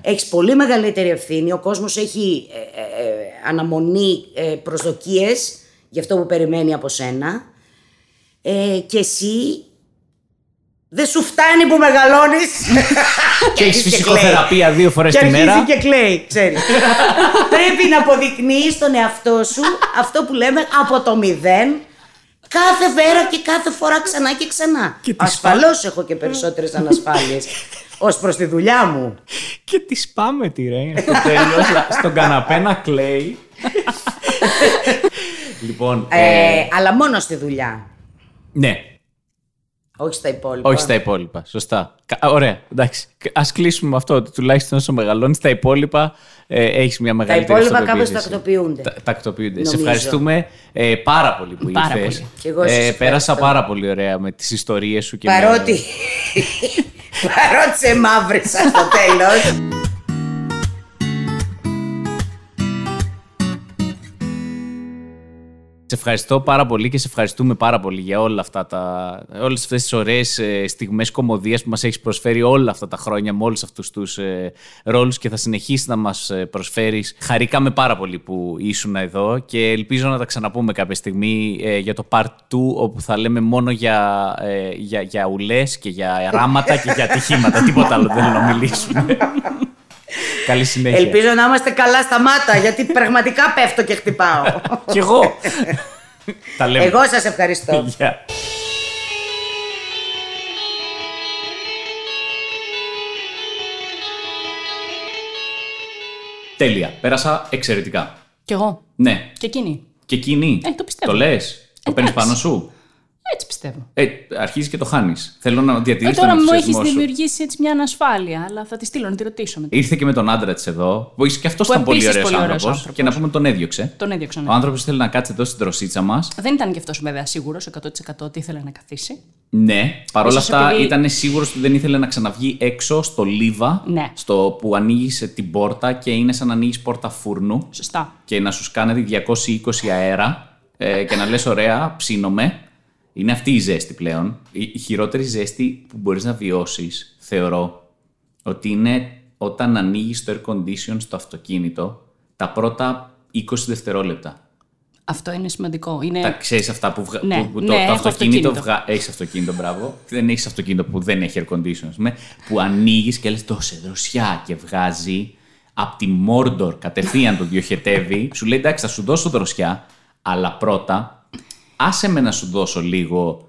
Έχεις πολύ μεγαλύτερη ευθύνη, ο κόσμος έχει ε, ε, ε, αναμονή ε, προσδοκίες για αυτό που περιμένει από σένα ε, και εσύ δεν σου φτάνει που μεγαλώνεις Και έχεις αρχίζει φυσικοθεραπεία κλαίει. δύο φορές και τη μέρα. αρχίζει και κλαίει, ξέρεις. Πρέπει να αποδεικνύεις τον εαυτό σου αυτό που λέμε από το μηδέν κάθε μέρα και κάθε φορά ξανά και ξανά. Και τη Ασφαλώς έχω και περισσότερες ανασφάλειες ως προς τη δουλειά μου. Και τη σπάμε τη Ρένια στο τέλος, στον καναπέ να κλαίει. λοιπόν, ε, Ε, αλλά μόνο στη δουλειά. ναι, Όχι στα υπόλοιπα. όχι στα υπόλοιπα. Σωστά. Κα- Ωραία, εντάξει. Α κλείσουμε με αυτό. Ότι τουλάχιστον όσο μεγαλώνεις, στα υπόλοιπα ε, έχεις μια Τα μεγαλύτερη υπόλοιπα κάπως αυτοπεποίθηση. τακτοποιούνται. Τα- Τακτοποιούνται. Σε Νομίζω. ευχαριστούμε ε, πάρα πολύ που Πάρα ήρθες. πολύ. Κι εγώ σας Ε, ευχαριστώ. πέρασα πάρα πολύ ωραία με τις ιστορίες σου και με- Παρότι. Παρότι σε μαύρισα στο τέλος. Σε ευχαριστώ πάρα πολύ και σε ευχαριστούμε πάρα πολύ για όλα αυτά τα, όλες αυτές τις ωραίες ε, στιγμές κομμωδίας που μας έχεις προσφέρει όλα αυτά τα χρόνια με όλους αυτούς τους ε, ρόλους και θα συνεχίσεις να μας ε, προσφέρεις. Χαρήκαμε πάρα πολύ που ήσουν εδώ και ελπίζω να τα ξαναπούμε κάποια στιγμή ε, για το part 2 όπου θα λέμε μόνο για, ε, για, για ουλές και για ράματα και για ατυχήματα. Τίποτα άλλο δεν θέλω να μιλήσουμε. Καλή συνέχεια. Ελπίζω να είμαστε καλά στα μάτα, γιατί πραγματικά πέφτω και χτυπάω. Κι εγώ. τα λέμε. Εγώ σας ευχαριστώ. Γεια. Τέλεια. Πέρασα εξαιρετικά. Κι εγώ. Ναι. Και εκείνη. Και εκείνη. Ε, το πιστεύω. Το λες. Το παίρνεις Εντάξει. πάνω σου. Έτσι πιστεύω. Ε, αρχίζεις και το χάνεις. Θέλω να Ε, διατηρήσει τώρα τον μου έχεις ενθουσιασμό σου. δημιουργήσει έτσι μια ανασφάλεια, αλλά θα τη στείλω να τη ρωτήσω μετά. Ήρθε και με τον άντρα της εδώ. Που και αυτός Που ήταν πολύ επίσης ωραίος πολύ ωραίος άνθρωπος. άνθρωπος. Και να πούμε τον έδιωξε. Τον έδιωξα. ναι. Ο άνθρωπος θέλει να κάτσει εδώ στην τροσίτσα μας. Δεν ήταν και αυτός βέβαια σίγουρος 100% ότι ήθελε να καθίσει. Ναι, παρόλα Ίσως αυτά επειδή- ήταν σίγουρος ότι δεν ήθελε να ξαναβγεί έξω στο λίβα. Ναι. Στο που ανοίγεις την πόρτα και είναι σαν να ανοίγεις πόρτα φούρνου. Σωστά. Και να σου σκάνεται 220 αέρα ε, και να λες ωραία, ψήνομαι. Είναι αυτή η ζέστη πλέον. Η, η χειρότερη ζέστη που μπορείς να βιώσεις, θεωρώ, ότι είναι όταν ανοίγεις το air condition στο αυτοκίνητο τα πρώτα 20 δευτερόλεπτα. Αυτό είναι σημαντικό. Είναι... Τα ξέρεις αυτά που, βγα... Ναι, που, που ναι, το, το έχω αυτοκίνητο. αυτοκίνητο. Βγα... Έχεις αυτοκίνητο, μπράβο. Δεν έχεις αυτοκίνητο που δεν έχει air condition. ας πούμε, που ανοίγεις και λες δώσε δροσιά και βγάζει από τη Mordor κατευθείαν το διοχετεύει. σου λέει εντάξει, θα σου δώσω δροσιά, αλλά πρώτα άσε με να σου δώσω λίγο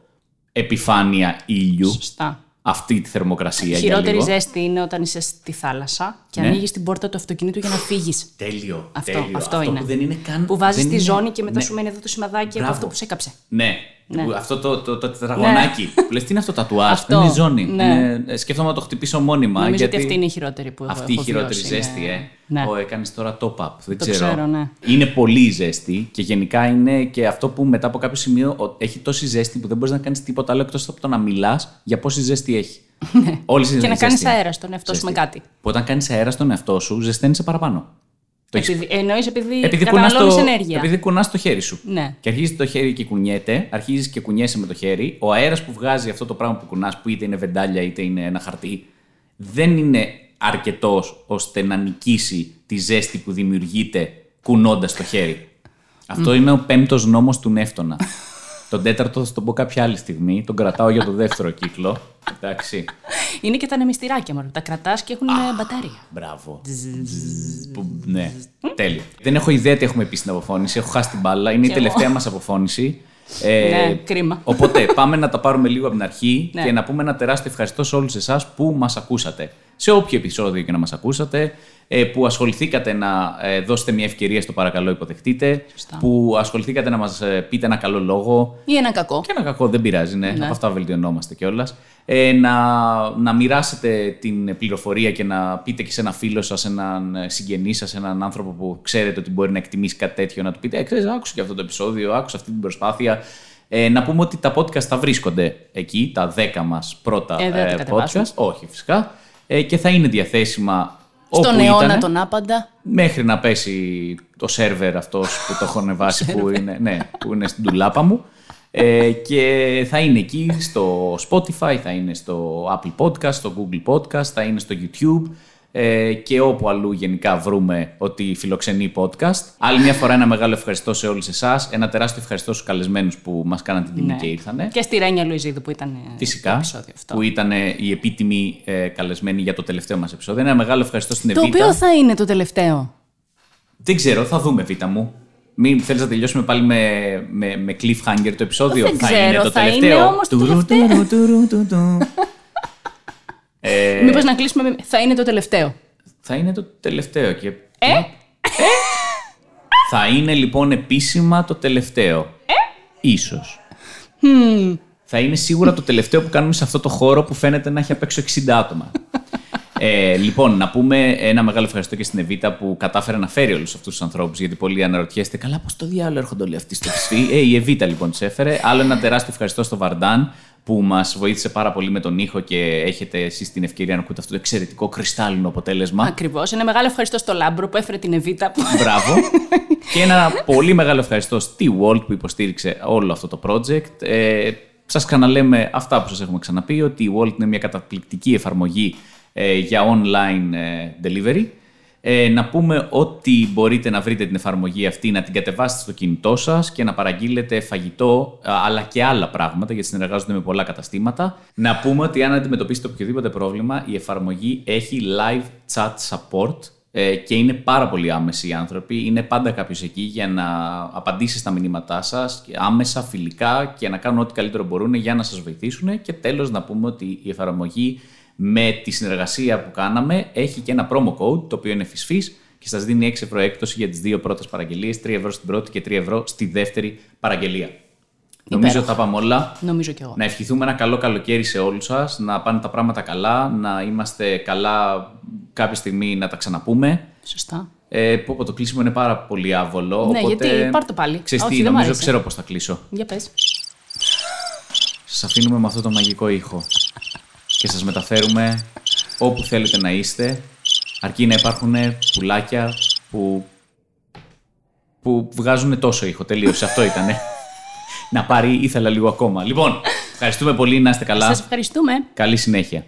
επιφάνεια ήλιου. Σωστά. αυτή τη θερμοκρασία. για Χειρότερη λίγο. ζέστη είναι όταν είσαι στη θάλασσα και Ναι. ανοίγεις την πόρτα του αυτοκινήτου για να φύγεις. Τέλειο. Αυτό, τέλειο. αυτό είναι. Που δεν είναι καν. Που βάζεις δεν τη είναι- ζώνη και μετά ναι. σου μένει εδώ το σημαδάκι από Μπράβο. αυτό που σε έκαψε. Ναι. Ναι. Που Αυτό το, το, το τετραγωνάκι. Που λες, τι είναι αυτό το τατουάζ, Αυτό, δεν είναι ζώνη. ναι. Είναι- ε, σκέφτομαι να το χτυπήσω μόνιμα. Νομίζω γιατί ότι αυτή είναι η χειρότερη που έχω Αυτή η χειρότερη βιώσει, ζέστη, ναι. ε. Ναι. Ω, έκανες τώρα top-up. Δεν Το ξέρω. ξέρω, ναι. Είναι πολύ ζέστη και γενικά είναι και αυτό που μετά από κάποιο σημείο ο- έχει τόση ζέστη που δεν μπορείς να κάνεις τίποτα άλλο εκτός από το να μιλάς για πόση ζέστη έχει. Όλη Ναι. Και να κάνεις αέρα στον εαυτό σου με Ζέστη. κάτι. Που όταν κάνεις αέρα στον εαυτό σου, ζεσταίνεσαι παραπάνω. Το έχεις- Επειδή, εννοείς επειδή, επειδή κουνάς καταναλώνεις το, ενέργεια. επειδή κουνάς το χέρι σου. Ναι. Και αρχίζεις το χέρι και κουνιέται, αρχίζεις και κουνιέσαι με το χέρι. Ο αέρας που βγάζει αυτό το πράγμα που κουνάς, που είτε είναι βεντάλια είτε είναι ένα χαρτί, δεν είναι αρκετός ώστε να νικήσει τη ζέστη που δημιουργείται κουνώντας το χέρι. Αυτό είναι ο πέμπτος νόμος του Νεύτωνα. τον τέταρτο θα τον πω κάποια άλλη στιγμή. Τον κρατάω για το δεύτερο κύκλο. Εντάξει. Είναι και τα ανεμιστηράκια μόνο. Τα κρατάς και έχουν ε, μπατάρια. Μπράβο. Που- ναι, τέλειο. Δεν έχω ιδέα τι έχουμε πει στην αποφώνηση. Έχω χάσει την μπάλα. Είναι η Κι εγώ. τελευταία μας αποφώνηση. Ε, Ναι, κρίμα. Οπότε πάμε να τα πάρουμε λίγο από την αρχή Ναι. και να πούμε ένα τεράστιο ευχαριστώ σε όλους εσάς που μας ακούσατε. Σε όποιο επεισόδιο και να μας ακούσατε, ε, που ασχοληθήκατε να ε, δώσετε μια ευκαιρία στο παρακαλώ υποδεχτείτε, Σωστά. που ασχοληθήκατε να μας ε, πείτε ένα καλό λόγο, Ή ένα κακό. και ένα κακό δεν πειράζει, ναι. Ναι. Από αυτά βελτιωνόμαστε κιόλας. Ε, να, να μοιράσετε την πληροφορία και να πείτε και σε ένα φίλο σας, έναν συγγενή σας, έναν άνθρωπο που ξέρετε ότι μπορεί να εκτιμήσει κάτι τέτοιο, να του πείτε: Ε, ξέρεις, άκουσα και αυτό το επεισόδιο, άκουσα αυτή την προσπάθεια. Ε, να πούμε ότι τα podcast θα βρίσκονται εκεί, τα 10 μας πρώτα Ε, δεν τα ε, κατεβάσουμε. podcast. Όχι, φυσικά. Ε, και θα είναι διαθέσιμα Στον όπου αιώνα ήτανε τον άπαντα. μέχρι να πέσει το σερβερ αυτός που το έχω ανεβάσει που είναι, ναι, που είναι στην τουλάπα μου. Ε, και θα είναι εκεί στο Spotify, θα είναι στο Apple Podcast, στο Google Podcast, θα είναι στο YouTube ε, και όπου αλλού γενικά βρούμε ότι φιλοξενεί podcast. Άλλη μια φορά ένα μεγάλο ευχαριστώ σε όλους εσάς, ένα τεράστιο ευχαριστώ στους καλεσμένους που μας κάναν την τιμή Ναι. και ήρθανε. Και στη Ρένια Λουιζίδου που ήταν ε, το Φυσικά, επεισόδιο αυτό. που ήταν η επίτιμη ε, καλεσμένη για το τελευταίο μας επεισόδιο. Ένα μεγάλο ευχαριστώ στην Το Εβίτα. οποίο θα είναι το τελευταίο. Δεν ξέρω, θα δούμε Β' μου. Μην θέλεις να τελειώσουμε πάλι με, με, με cliffhanger το επεισόδιο; Δεν θα ξέρω, είναι το θα τελευταίο. είναι όμως το Τουρου, τελευταίο. τουρου, τουρου, του, του. Ε, Μήπως να κλείσουμε με... Θα είναι το τελευταίο. θα είναι το τελευταίο. Και... Ε; Θα είναι λοιπόν επίσημα το τελευταίο. Ε; Ίσως. Θα είναι σίγουρα το τελευταίο που κάνουμε σε αυτό το χώρο που φαίνεται να έχει απ' έξω 60 άτομα. Ε, λοιπόν, να πούμε ένα μεγάλο ευχαριστώ και στην Εβίτα που κατάφερε να φέρει όλους αυτούς τους ανθρώπους. Γιατί πολλοί αναρωτιέστε, καλά, πώς το διάλογο έρχονται όλοι αυτοί στο ψηφί. Ε, η Εβίτα λοιπόν τους έφερε. Άλλο ένα τεράστιο ευχαριστώ στο Βαρντάν που μας βοήθησε πάρα πολύ με τον ήχο και έχετε εσείς την ευκαιρία να ακούτε αυτό το εξαιρετικό κρυστάλλινο αποτέλεσμα. Ακριβώς. Ένα μεγάλο ευχαριστώ στο Λάμπρο που έφερε την Εβίτα. Που... Μπράβο. και ένα πολύ μεγάλο ευχαριστώ στη Wolt που υποστήριξε όλο αυτό το project. Ε, σας ξαναλέμε αυτά που σας έχουμε ξαναπεί, ότι η Wolt είναι μια καταπληκτική εφαρμογή ε, για online ε, delivery. Ε, να πούμε ότι μπορείτε να βρείτε την εφαρμογή αυτή, να την κατεβάσετε στο κινητό σας και να παραγγείλετε φαγητό α, αλλά και άλλα πράγματα γιατί συνεργάζονται με πολλά καταστήματα. Να πούμε ότι αν αντιμετωπίσετε οποιοδήποτε πρόβλημα η εφαρμογή έχει live chat support ε, και είναι πάρα πολύ άμεσοι οι άνθρωποι. Είναι πάντα κάποιος εκεί για να απαντήσει στα μηνύματά σας άμεσα, φιλικά και να κάνουν ό,τι καλύτερο μπορούν για να σας βοηθήσουν. Και τέλος, να πούμε ότι η εφαρμογή με τη συνεργασία που κάναμε έχει και ένα promo code το οποίο είναι φυσφύς και σας δίνει 6 ευρώ έκπτωση για τις δύο πρώτες παραγγελίες, 3 ευρώ στην πρώτη και 3 ευρώ στη δεύτερη παραγγελία. Νομίζω ότι τα πάμε όλα. Νομίζω κι εγώ. Να ευχηθούμε ένα καλό καλοκαίρι σε όλους σας, να πάνε τα πράγματα καλά, να είμαστε καλά κάποια στιγμή να τα ξαναπούμε. Σωστά. Ε, πω, πω, το κλείσιμο είναι πάρα πολύ άβολο. Ναι, οπότε... γιατί πάρ' το πάλι. Ξέρεις Όχι, τι, δεν μ' νομίζω άρεσε. ξέρω πώς θα κλείσω. Για πες. Σας αφήνουμε με αυτό το μαγικό ήχο και σας μεταφέρουμε όπου θέλετε να είστε, αρκεί να υπάρχουν πουλάκια που, που βγάζουν τόσο ήχο. Τελείωσε, αυτό ήτανε. να πάρει, ήθελα λίγο ακόμα. Λοιπόν, ευχαριστούμε πολύ, να είστε καλά. Σας ευχαριστούμε. Καλή συνέχεια.